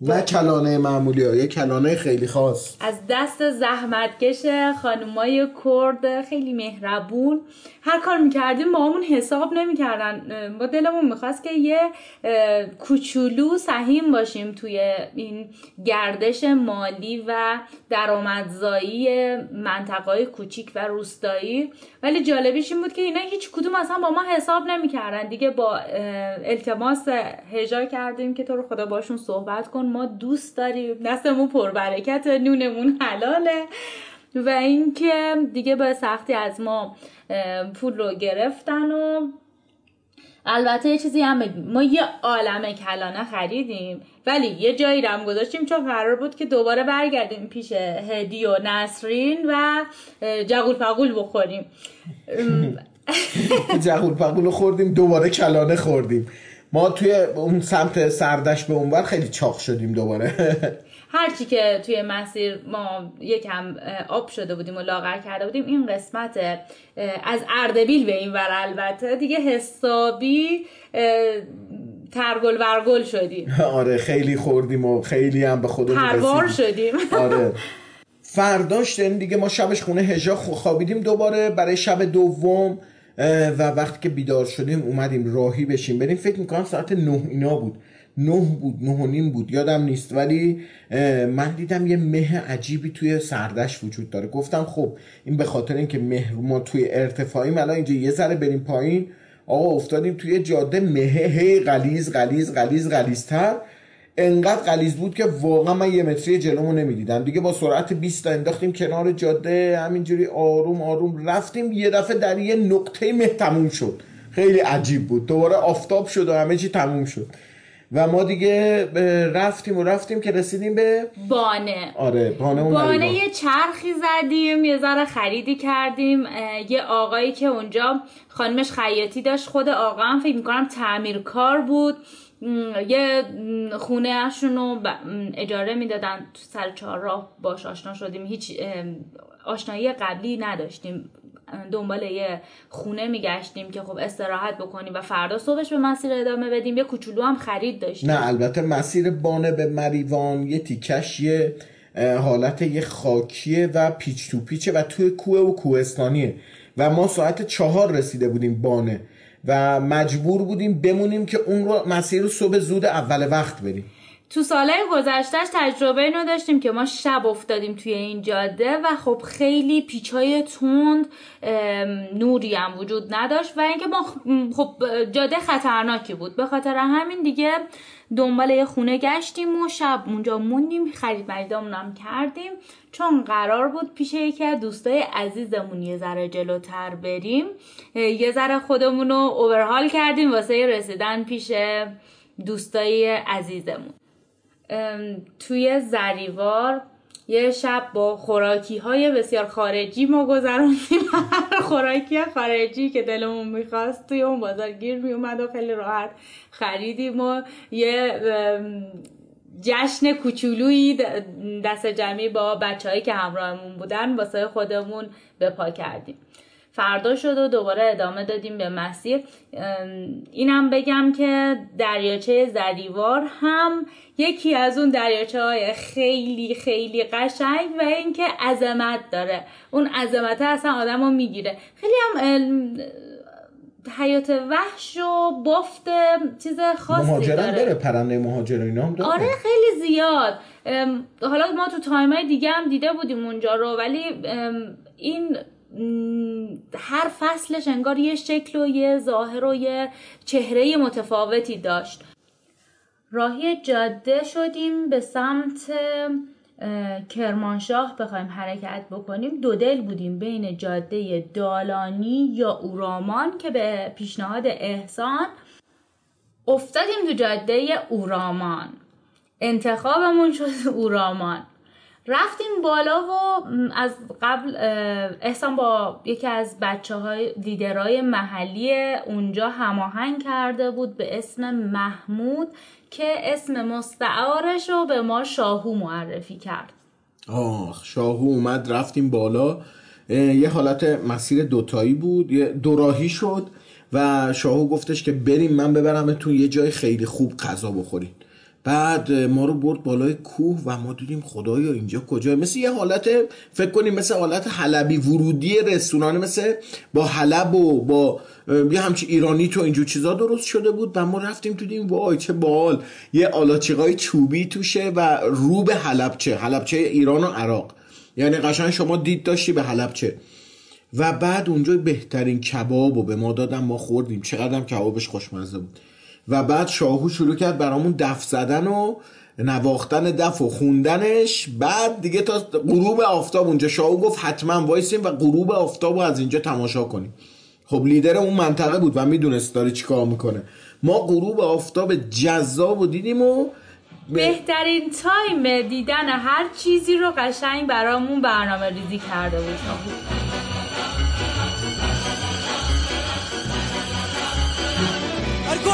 نه کلانه معمولی ها یه کلانه خیلی خاص. از دست زحمتکش خانمای کرد خیلی مهربون. هر کار می‌کردیم با همون حساب نمی‌کردن. با دلمون می‌خواست که یه کوچولو سهیم باشیم توی این گردش مالی و درآمدزایی منطقه کوچیک و روستایی. ولی جالبیش این بود که اینا هیچ کدوم اصلا با ما حساب نمی‌کردن. دیگه با التماس هجا کردیم که تو رو خدا باشون صحبت کن. ما دوست داریم. دستمون پربرکت نونمون حلاله. و اینکه دیگه به سختی از ما پول رو گرفتن و البته یه چیزی هم بگیم ما یه عالم کلانه خریدیم ولی یه جایی رم گذاشتیم چون قرار بود که دوباره برگردیم پیش هدی و نسرین و جغول پغول بخوریم. جغول پغول خوردیم دوباره کلانه خوردیم. ما توی اون سمت سردش به اونور خیلی چاق شدیم دوباره. هرچی که توی مسیر ما یکم آب شده بودیم و لاغر کرده بودیم این قسمت از اردبیل به این ور البته دیگه حسابی ترگل ورگل شدیم. آره خیلی خوردیم و خیلی هم به خودمون پروار شدیم. آره. فرداش دیگه ما شبش خونه هجا خوابیدیم دوباره برای شب دوم و وقتی که بیدار شدیم اومدیم راهی بشیم. بریم فکر می‌کنم ساعت نه اینا بود. نه بود نه و نیم بود یادم نیست. ولی من دیدم یه مه عجیبی توی سردش وجود داره. گفتم خب این به خاطر اینکه مه ما توی ارتفاعیم الان اینجا یه ذره بریم پایین. آقا افتادیم توی جاده مه هی غلیز غلیز غلیز غلیزتر. انقدر غلیز بود که واقعا من یه متری جلومو نمی‌دیدم. دیگه با سرعت 20 تا انداختیم کنار جاده همینجوری آروم آروم رفتیم. یه دفعه در یه نقطه مه تموم شد. خیلی عجیب بود. دوباره آفتاب شد و همه چی تموم شد. و ما دیگه رفتیم و رفتیم که رسیدیم به بانه. آره بانه اون بانه یه چرخی زدیم یه ذره خریدی کردیم یه آقایی که اونجا خانمش خیاطی داشت خود آقا هم فکر می‌کنم تعمیرکار بود. یه خونه اشونو اجاره می‌دادن تو سر چهار راه باش آشنا شدیم. هیچ آشنایی قبلی نداشتیم. دنبال یه خونه میگشتیم که خب استراحت بکنیم و فردا صبحش به مسیر ادامه بدیم. یه کوچولو هم خرید داشتیم. نه البته مسیر بانه به مریوان یه تیکش یه حالت یه خاکیه و پیچ تو پیچه و توی کوه و کوهستانیه. و ما ساعت چهار رسیده بودیم بانه و مجبور بودیم بمونیم که اون رو مسیر رو صبح زود اول وقت بریم. تو سالهای گذشتهش تجربه اینو داشتیم که ما شب افتادیم توی این جاده و خب خیلی پیچای تند نوری هم وجود نداشت و اینکه ما خب جاده خطرناکی بود. به خاطر همین دیگه دنبال یه خونه گشتیم و شب اونجا موندیم خرید مریدامون هم کردیم. چون قرار بود پیش یکی از دوستای عزیزمون یه ذره جلوتر بریم. یه ذره خودمون رو اوورهال کردیم واسه رسیدن پیش دوستای عزیزمون. توی زریوار یه شب با خوراکی های بسیار خارجی ما گذراندیم خوراکی خارجی که دلمون می‌خواست توی اون بازار گیر میومد و خیلی راحت خریدیم و یه جشن کوچولویی دست جمعی با بچههایی که همراهمون بودن واسه خودمون به پا کردیم. فردا شد و دوباره ادامه دادیم به مسیر. اینم بگم که دریاچه زدیوار هم یکی از اون دریاچه های خیلی خیلی قشنگ و اینکه عظمت داره. اون عظمت اصلا آدم رو می‌گیره. خیلی هم حیات وحش و بافت چیز خاصی مهاجرم داره. داره پرنده مهاجر اینا هم داره. آره خیلی زیاد. حالا ما تو تایم های دیگه هم دیده بودیم اونجا رو ولی این هر فصلش انگار یه شکل و یه ظاهر و یه چهره متفاوتی داشت. راهی جاده شدیم به سمت کرمانشاه بخوایم حرکت بکنیم. دو دل بودیم بین جاده دالانی یا اورامان که به پیشنهاد احسان افتادیم تو جاده اورامان. انتخابمون شد اورامان. رفتیم بالا و از قبل احسان با یکی از بچه های لیدرهای محلی اونجا هماهنگ کرده بود به اسم محمود که اسم مستعارش رو به ما شاهو معرفی کرد. آخ شاهو اومد رفتیم بالا. یه حالت مسیر دوتایی بود یه دوراهی شد و شاهو گفتش که بریم من ببرمتون یه جای خیلی خوب غذا بخورین. بعد ما رو برد بالای کوه و ما دیدیم خدایا اینجا کجا؟ مثل یه حالت فکر کنیم مثل حالت حلبی ورودی رستوران مثل با حلب و با یه همچی ایرانی تو اینجور چیزا درست شده بود و ما رفتیم تو دیدیم وای چه بال یه آلاچیقای چوبی توشه و رو به حلبچه حلبچه ایران و عراق. یعنی قشنگ شما دید داشتی به حلبچه. و بعد اونجا بهترین کباب و به ما دادم ما خوردیم. چقدر کبابش خوشمزه بود. و بعد شاهو شروع کرد برامون دف زدن و نواختن دف و خوندنش. بعد دیگه تا غروب آفتاب اونجا شاهو گفت حتما وایسیم و غروب آفتاب رو از اینجا تماشا کنیم. خب لیدر اون منطقه بود و می‌دونست داره چیکار می‌کنه. ما غروب آفتاب جذاب و دیدیم و بهترین time دیدن هر چیزی رو قشنگ برامون برنامه ریزی کرده بود.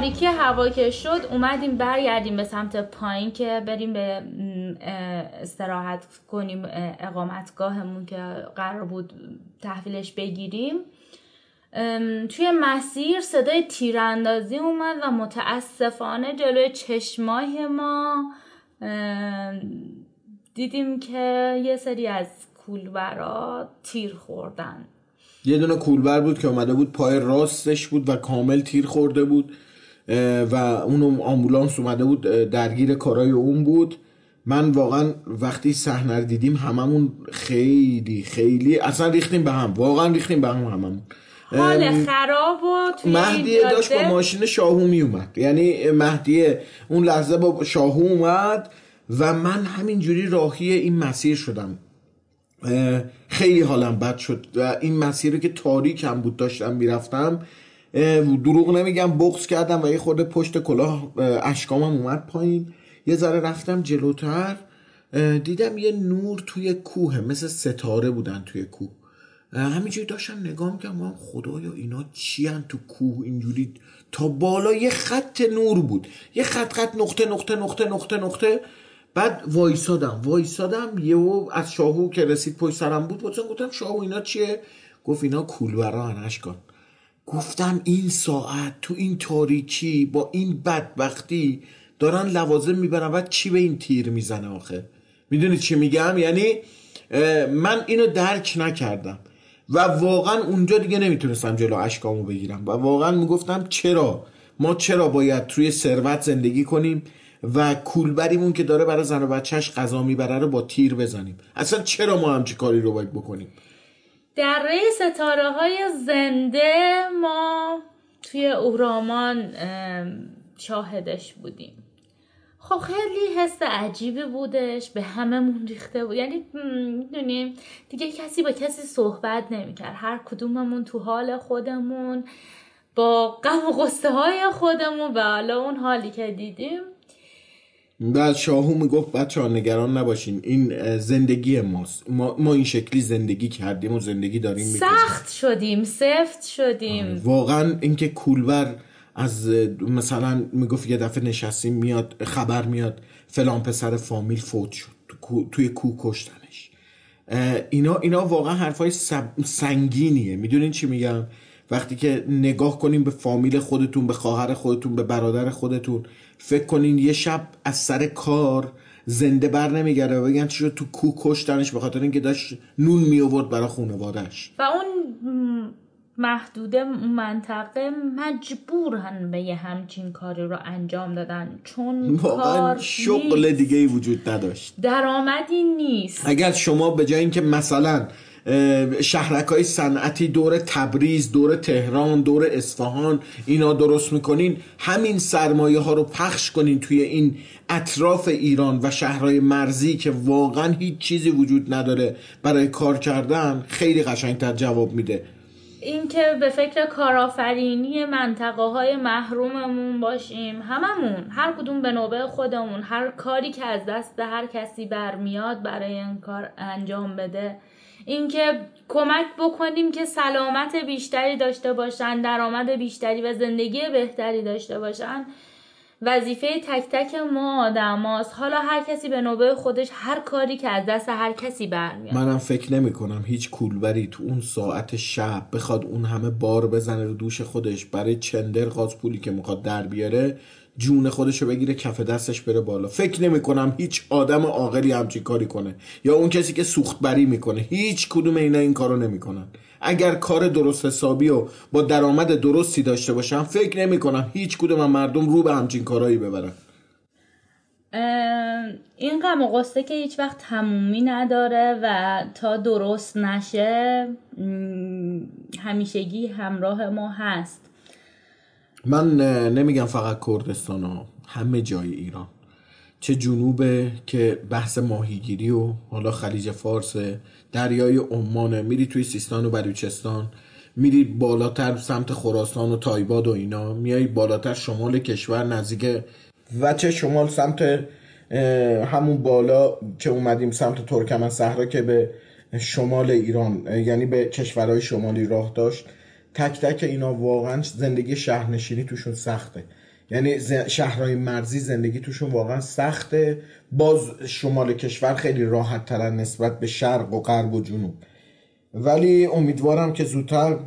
تاریکی هوا که شد اومدیم برگردیم به سمت پایین که بریم به استراحت کنیم اقامتگاهمون که قرار بود تحویلش بگیریم. توی مسیر صدای تیراندازی اومد و متاسفانه جلوی چشمای ما دیدیم که یه سری از کولبرا تیر خوردن. یه دونه کولبر بود که اومده بود پای راستش بود و کامل تیر خورده بود. و اون آمبولانس اومده بود درگیر کارای اون بود. من واقعا وقتی صحنه دیدیم هممون خیلی خیلی اصلا ریختیم به هم. واقعا ریختیم به هم هممون. حال خراب و مهدیه داشت با ماشین شاهو می اومد یعنی مهدیه اون لحظه با شاهو اومد و من همینجوری راهی این مسیر شدم. خیلی حالم بد شد و این مسیری که تاریک هم بود داشتم می‌رفتم دروغ نمیگم بغز کردم و یه خورده پشت کلاه اشکامم اومد پایین. یه ذره رفتم جلوتر دیدم یه نور توی کوه مثل ستاره بودن توی کوه. همینجوری داشتم نگاه می‌کنم خدایا اینا چی هن تو کوه؟ اینجوری تا بالا یه خط نور بود. یه خط خط نقطه نقطه نقطه نقطه نقطه. بعد وایسادم وایسادم یهو از شاهو که رسید پشت سرم بود گفتم گفتم شاهو اینا چیه؟ گفت اینا کولبرا اشکان. گفتم این ساعت تو این تاریکی با این بدبختی دارن لوازم می‌برن بعد چی به این تیر می‌زنه آخه؟ می‌دونی چی میگم؟ یعنی من اینو درک نکردم. و واقعا اونجا دیگه نمی‌تونستم جلو اشکامو بگیرم. و واقعا می‌گفتم چرا؟ ما چرا باید توی ثروت زندگی کنیم و کولبریمون که داره برای زن و بچهش غذا می‌بره رو با تیر بزنیم؟ اصلا چرا ما همچی کاری رو باید بکنیم؟ در ستاره های زنده ما توی اورامان شاهدش بودیم. خب خیلی حس عجیبی بودش به هممون ریخته بود. یعنی می‌دونیم دیگه کسی با کسی صحبت نمی‌کرد. هر کدوممون تو حال خودمون با غم و غصه های خودمون و حالا اون حالی که دیدیم بعد شاهو می‌گفت بچه ها نگران نباشین این زندگی ماست. ما, ما این شکلی زندگی کردیم و زندگی داریم سخت شدیم سفت شدیم. واقعا اینکه کولور از مثلا می‌گفت یه دفعه نشستیم میاد خبر میاد فلان پسر فامیل فوت شد توی کو کشتنش. اینا اینا واقعا حرفای سنگینیه. می‌دونین چی میگم؟ وقتی که نگاه کنیم به فامیل خودتون به خواهر خودتون به برادر خودتون فکر کنین یه شب از سر کار زنده بر نمیگرده و بگن چی تو کو کشتنش به خاطر اینکه داشت نون می آورد برای خانوادهش و اون محدوده منطقه مجبورن به یه همچین کاری رو انجام دادن. چون کار شغل دیگه ای وجود نداشت. درآمدی نیست. اگر شما به جای اینکه مثلا شهرک های صنعتی دور تبریز دور تهران دور اصفهان اینا درست می‌کنین. همین سرمایه ها رو پخش کنین توی این اطراف ایران و شهرهای مرزی که واقعا هیچ چیزی وجود نداره برای کار کردن خیلی قشنگتر جواب میده. اینکه به فکر کارآفرینی منطقه های محروممون باشیم. هممون هر کدوم به نوبه خودمون. هر کاری که از دست هر کسی برمیاد برای این کار انجام بده. اینکه کمک بکنیم که سلامت بیشتری داشته باشن درآمد بیشتری و زندگی بهتری داشته باشن. وظیفه تک تک ما آدم هاست. حالا هر کسی به نوبه خودش هر کاری که از دست هر کسی برمیاد. منم فکر نمی کنم هیچ کولبری تو اون ساعت شب بخواد اون همه بار بزنه رو دوش خودش. برای چندر غاز پولی که می‌خواد در بیاره؟ جون خودشو بگیره کف دستش بره بالا. فکر نمی کنم هیچ آدم عاقلی همچین کاری کنه. یا اون کسی که سوخت بری می‌کنه. هیچ کدوم اینا این کارو نمی‌کنن. اگر کار درست حسابی و با درآمد درستی داشته باشم فکر نمی کنم هیچ کدوم مردم رو به همچین کارهایی ببرن. این غم و قصه که هیچ وقت تمومی نداره و تا درست نشه همیشگی همراه ما هست. من نمیگم فقط کردستان ها همه جای ایران. چه جنوبه که بحث ماهیگیری و حالا خلیج فارس دریای عمان میری توی سیستان و بلوچستان میری بالاتر سمت خراسان و تایباد و اینا میای بالاتر شمال کشور نزدیک و چه شمال سمت همون بالا که اومدیم سمت ترکمن صحرا که به شمال ایران یعنی به کشورهای شمالی راه داشت. تک تک اینا واقعا زندگی شهرنشینی توشون سخته. یعنی شهرهای مرزی زندگی توشون واقعا سخته. باز شمال کشور خیلی راحت ترن نسبت به شرق و غرب و جنوب. ولی امیدوارم که زودتر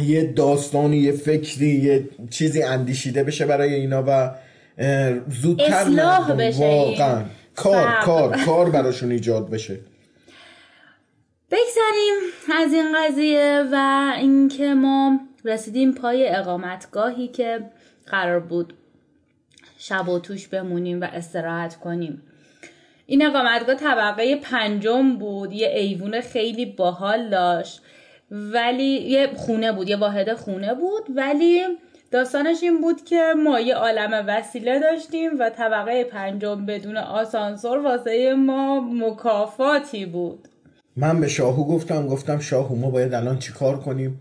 یه داستانی یه فکری یه چیزی اندیشیده بشه برای اینا و زودتر اصلاح بشه واقعا. کار کار کار براشون ایجاد بشه. بگذاریم از این قضیه و اینکه ما رسیدیم پای اقامتگاهی که قرار بود شب و توش بمونیم و استراحت کنیم. این اقامتگاه طبقه پنجم بود یه ایوون خیلی باحال داشت ولی یه خونه بود یه واحد خونه بود ولی داستانش این بود که ما یه عالم وسیله داشتیم و طبقه پنجم بدون آسانسور واسه ما مکافاتی بود. من به شاهو گفتم گفتم شاهو ما باید الان چیکار کنیم؟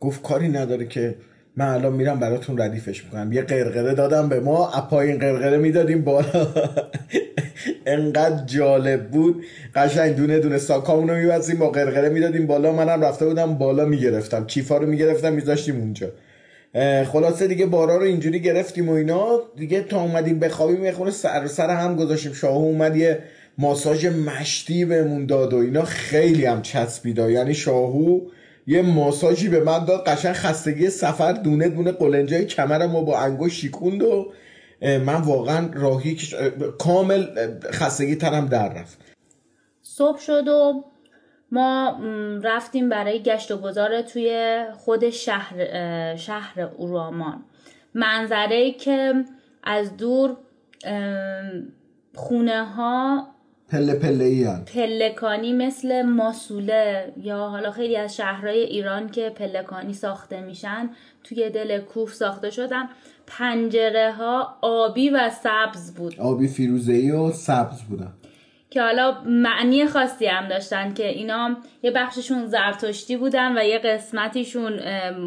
گفت کاری نداره که من الان میرم براتون ردیفش می‌کنم. یه قرقره دادم به ما اپای قرقره می‌دادیم بالا. انقدر جالب بود. قشنگ دونه دونه ساکامون رو میبستیم با قرقره می‌دادیم بالا. منم رفته بودم بالا می‌گرفتم. کیفا رو می‌گرفتم میذاشتیم اونجا. خلاصه دیگه بارا رو اینجوری گرفتیم و اینا. دیگه تا اومدیم بخوابیم یه خونه سر سر هم گذاشتیم. شاهو اومد یه ماساژ مشتی بهمون داد و اینا خیلی هم چسبیدا یعنی شاهو یه ماساژی به من داد قشنگ خستگی سفر دونه دونه قلنجای کمر ما با انگوش شیکوند و من واقعا راهی کامل خستگی ترم در رفت. صبح شد و ما رفتیم برای گشت و گذار توی خود شهر, شهر اورامان. منظره که از دور خونه ها پله پله ای هن. پلکانی مثل ماسوله یا حالا خیلی از شهرهای ایران که پلکانی ساخته میشن توی دل کوه ساخته شدن. پنجره ها آبی و سبز بود. آبی فیروزه ای و سبز بودن. که حالا معنی خاصی هم داشتن که اینا یه بخششون زرتشتی بودن و یه قسمتیشون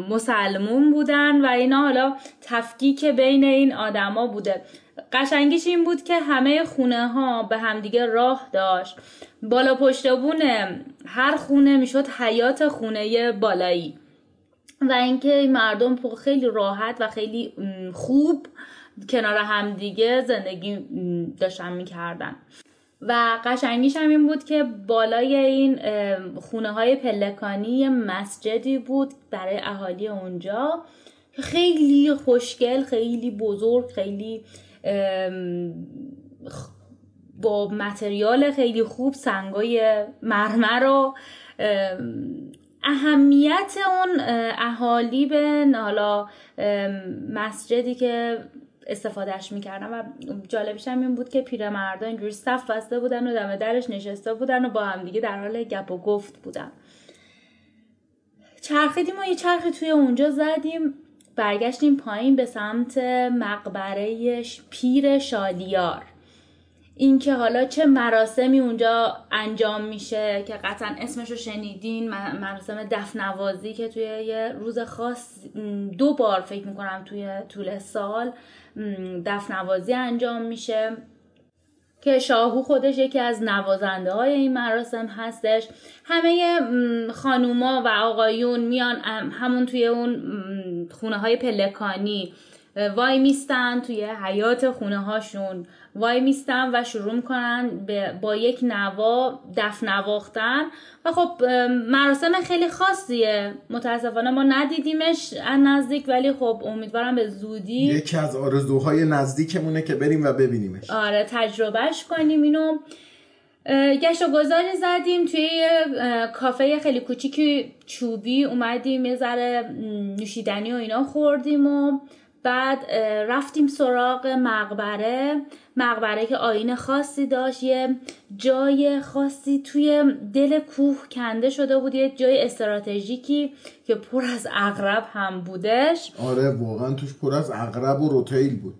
مسلمون بودن و اینا حالا تفکیک بین این آدما بوده. قشنگیش این بود که همه خونه ها به همدیگه راه داشت. بالا پشتبون هر خونه می‌شد حیات خونه بالایی. و اینکه این مردم خیلی راحت و خیلی خوب کنار همدیگه زندگی داشتن می‌کردن. و قشنگیش هم این بود که بالای این خونه های پلکانی مسجدی بود برای اهالی اونجا. خیلی خوشگل خیلی بزرگ خیلی با متریال خیلی خوب سنگای مرمر و اهمیت اون اه، اهالی به حالا مسجدی که استفادهش می‌کردن و جالبش هم این بود که پیرمردا اینجوری صف بسته بودن و دم درش نشسته بودن و با همدیگه در حال گپ و گفت بودن. چرخیدیم و یه چرخی توی اونجا زدیم. برگشتیم پایین به سمت مقبره پیر شالیار اینکه حالا چه مراسمی اونجا انجام میشه که قطعا اسمش رو شنیدین مراسم دفنوازی که توی یه روز خاص دو بار فکر می‌کنم توی طول سال دفنوازی انجام میشه. که شاهو خودش یکی از نوازنده های این مراسم هستش. همه خانوما و آقایون میان همون توی اون خونه های پلکانی وای میستن توی حیات خونه هاشون وای میستن و شروع می‌کنن به با یک نوا دف نواختن. و خب مراسم خیلی خاصیه. متاسفانه ما ندیدیمش از نزدیک ولی خب امیدوارم به زودی یکی از آرزوهای نزدیکمونه که بریم و ببینیمش. آره تجربهش کنیم اینو. گشت و گذاری زدیم توی یه کافه خیلی کوچیکی چوبی اومدیم یه ذره نوشیدنی و اینا خوردیم و بعد رفتیم سراغ مقبره. مقبره که آین خاصی داشت یه جای خاصی توی دل کوه کنده شده بود یه جای استراتژیکی که پر از اغرب هم بودش. آره واقعا توش پر از اغرب و روتیل بود.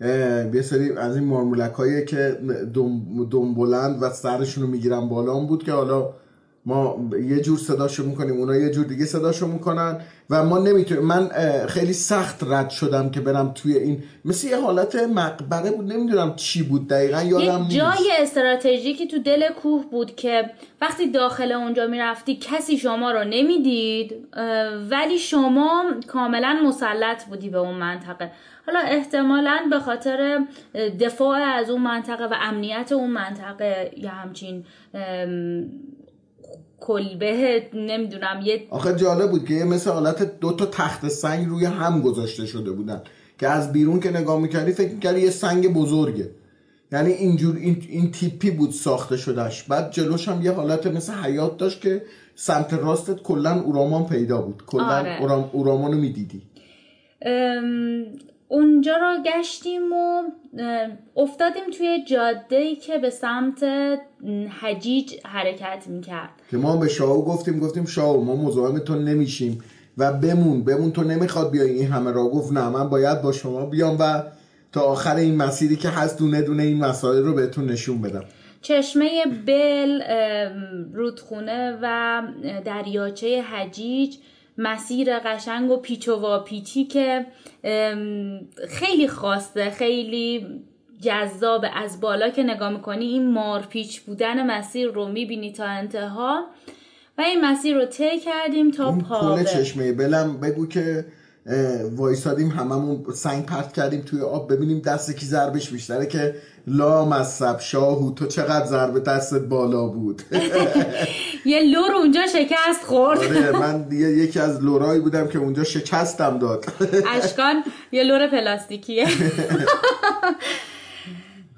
یه سری از این مارمولک هایی که دم, دم بلند و سرشون رو می‌گیرن بالا بود که حالا ما یه جور صداشو می‌کنیم اونا یه جور دیگه صداشو می‌کنن و ما نمی‌تونیم من خیلی سخت رد شدم که برم توی این مثل یه حالت مقبره بود نمی‌دونم چی بود دقیقا یادم نیست. جای استراتژیکی تو دل کوه بود که وقتی داخل اونجا می‌رفتی کسی شما رو نمی‌دید ولی شما کاملا مسلط بودی به اون منطقه. حالا احتمالا به خاطر دفاع از اون منطقه و امنیت اون منطقه یا همچین کلبه نمی‌دونم یه آخه جالب بود که یه مثل حالت دو تا تخت سنگ روی هم گذاشته شده بودن که از بیرون که نگاه می‌کردی فکر می‌کردی یه سنگ بزرگه. یعنی اینجور این, این تیپی بود ساخته شدهش. بعد جلوش هم یه حالت مثل حیات داشت که سمت راستت کلا اورامان پیدا بود. کلا آره. اورام اورامانو می‌دیدی. اونجا رو گشتیم و افتادیم توی جاده ای که به سمت حجیج حرکت می‌کرد. که ما به شاهو گفتیم گفتیم شاهو ما مزاحم تو نمیشیم و بمون بمون تو نمی‌خواد بیای. این همه را گفت نه من باید با شما بیام و تا آخر این مسیری که هست دونه دونه این مسائل رو بهتون نشون بدم. چشمه بل رودخونه و دریاچه حجیج مسیر قشنگ و پیچ و واپیچی که خیلی خاصه خیلی جذابه از بالا که نگاه می‌کنی این مارپیچ بودن مسیر رو می‌بینی تا انتها. و این مسیر رو طی کردیم تا اون پاوه. چشمه بلم بگو که وایسادیم هممون سنگ پرت کردیم توی آب ببینیم دست کی ضربش بیشتره که لا مصب شاهو تو چقدر ضربه دستت بالا بود؟ یه لور اونجا شکست خورد. آره من دیگه یکی از لورایی بودم که اونجا شکستم داد. اشکان یه لور پلاستیکیه.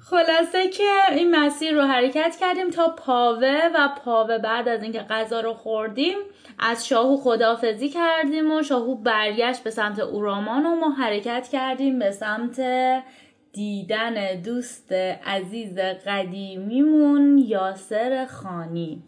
خلاصه که این مسیر رو حرکت کردیم تا پاوه و پاوه بعد از اینکه غذا رو خوردیم از شاهو خدافزی کردیم و شاهو برگشت به سمت اورامان و ما حرکت کردیم به سمت دیدن دوست عزیز قدیمیمون یاسر خانی.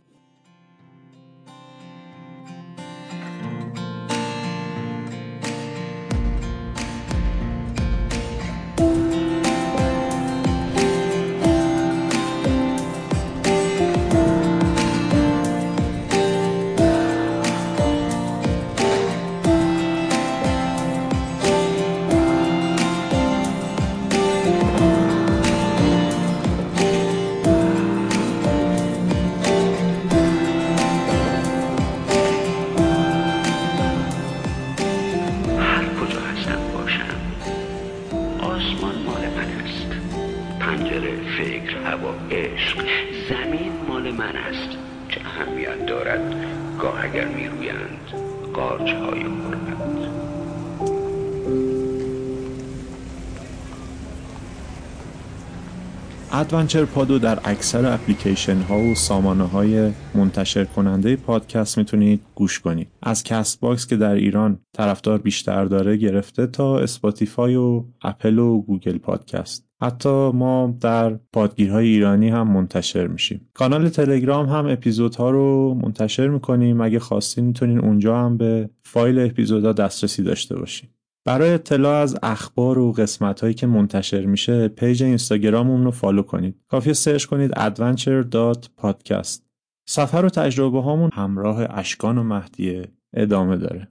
Adventure Pod رو در اکثر اپلیکیشن ها و سامانه های منتشر کننده پادکست می‌تونید گوش کنید. از Castbox که در ایران طرفدار بیشتر داره گرفته تا Spotify و اپل و Google Podcast. حتی ما در پادگیرهای ایرانی هم منتشر میشیم. کانال تلگرام هم اپیزودها رو منتشر می‌کنیم. اگه خواستین می‌تونین اونجا هم به فایل اپیزودها دسترسی داشته باشین. برای اطلاع از اخبار و قسمت هایی که منتشر میشه page اینستاگراممون رو follow کنید. کافیه search کنید adventure.podcast سفر و تجربه هامون همراه اشکان و مهدیه ادامه داره.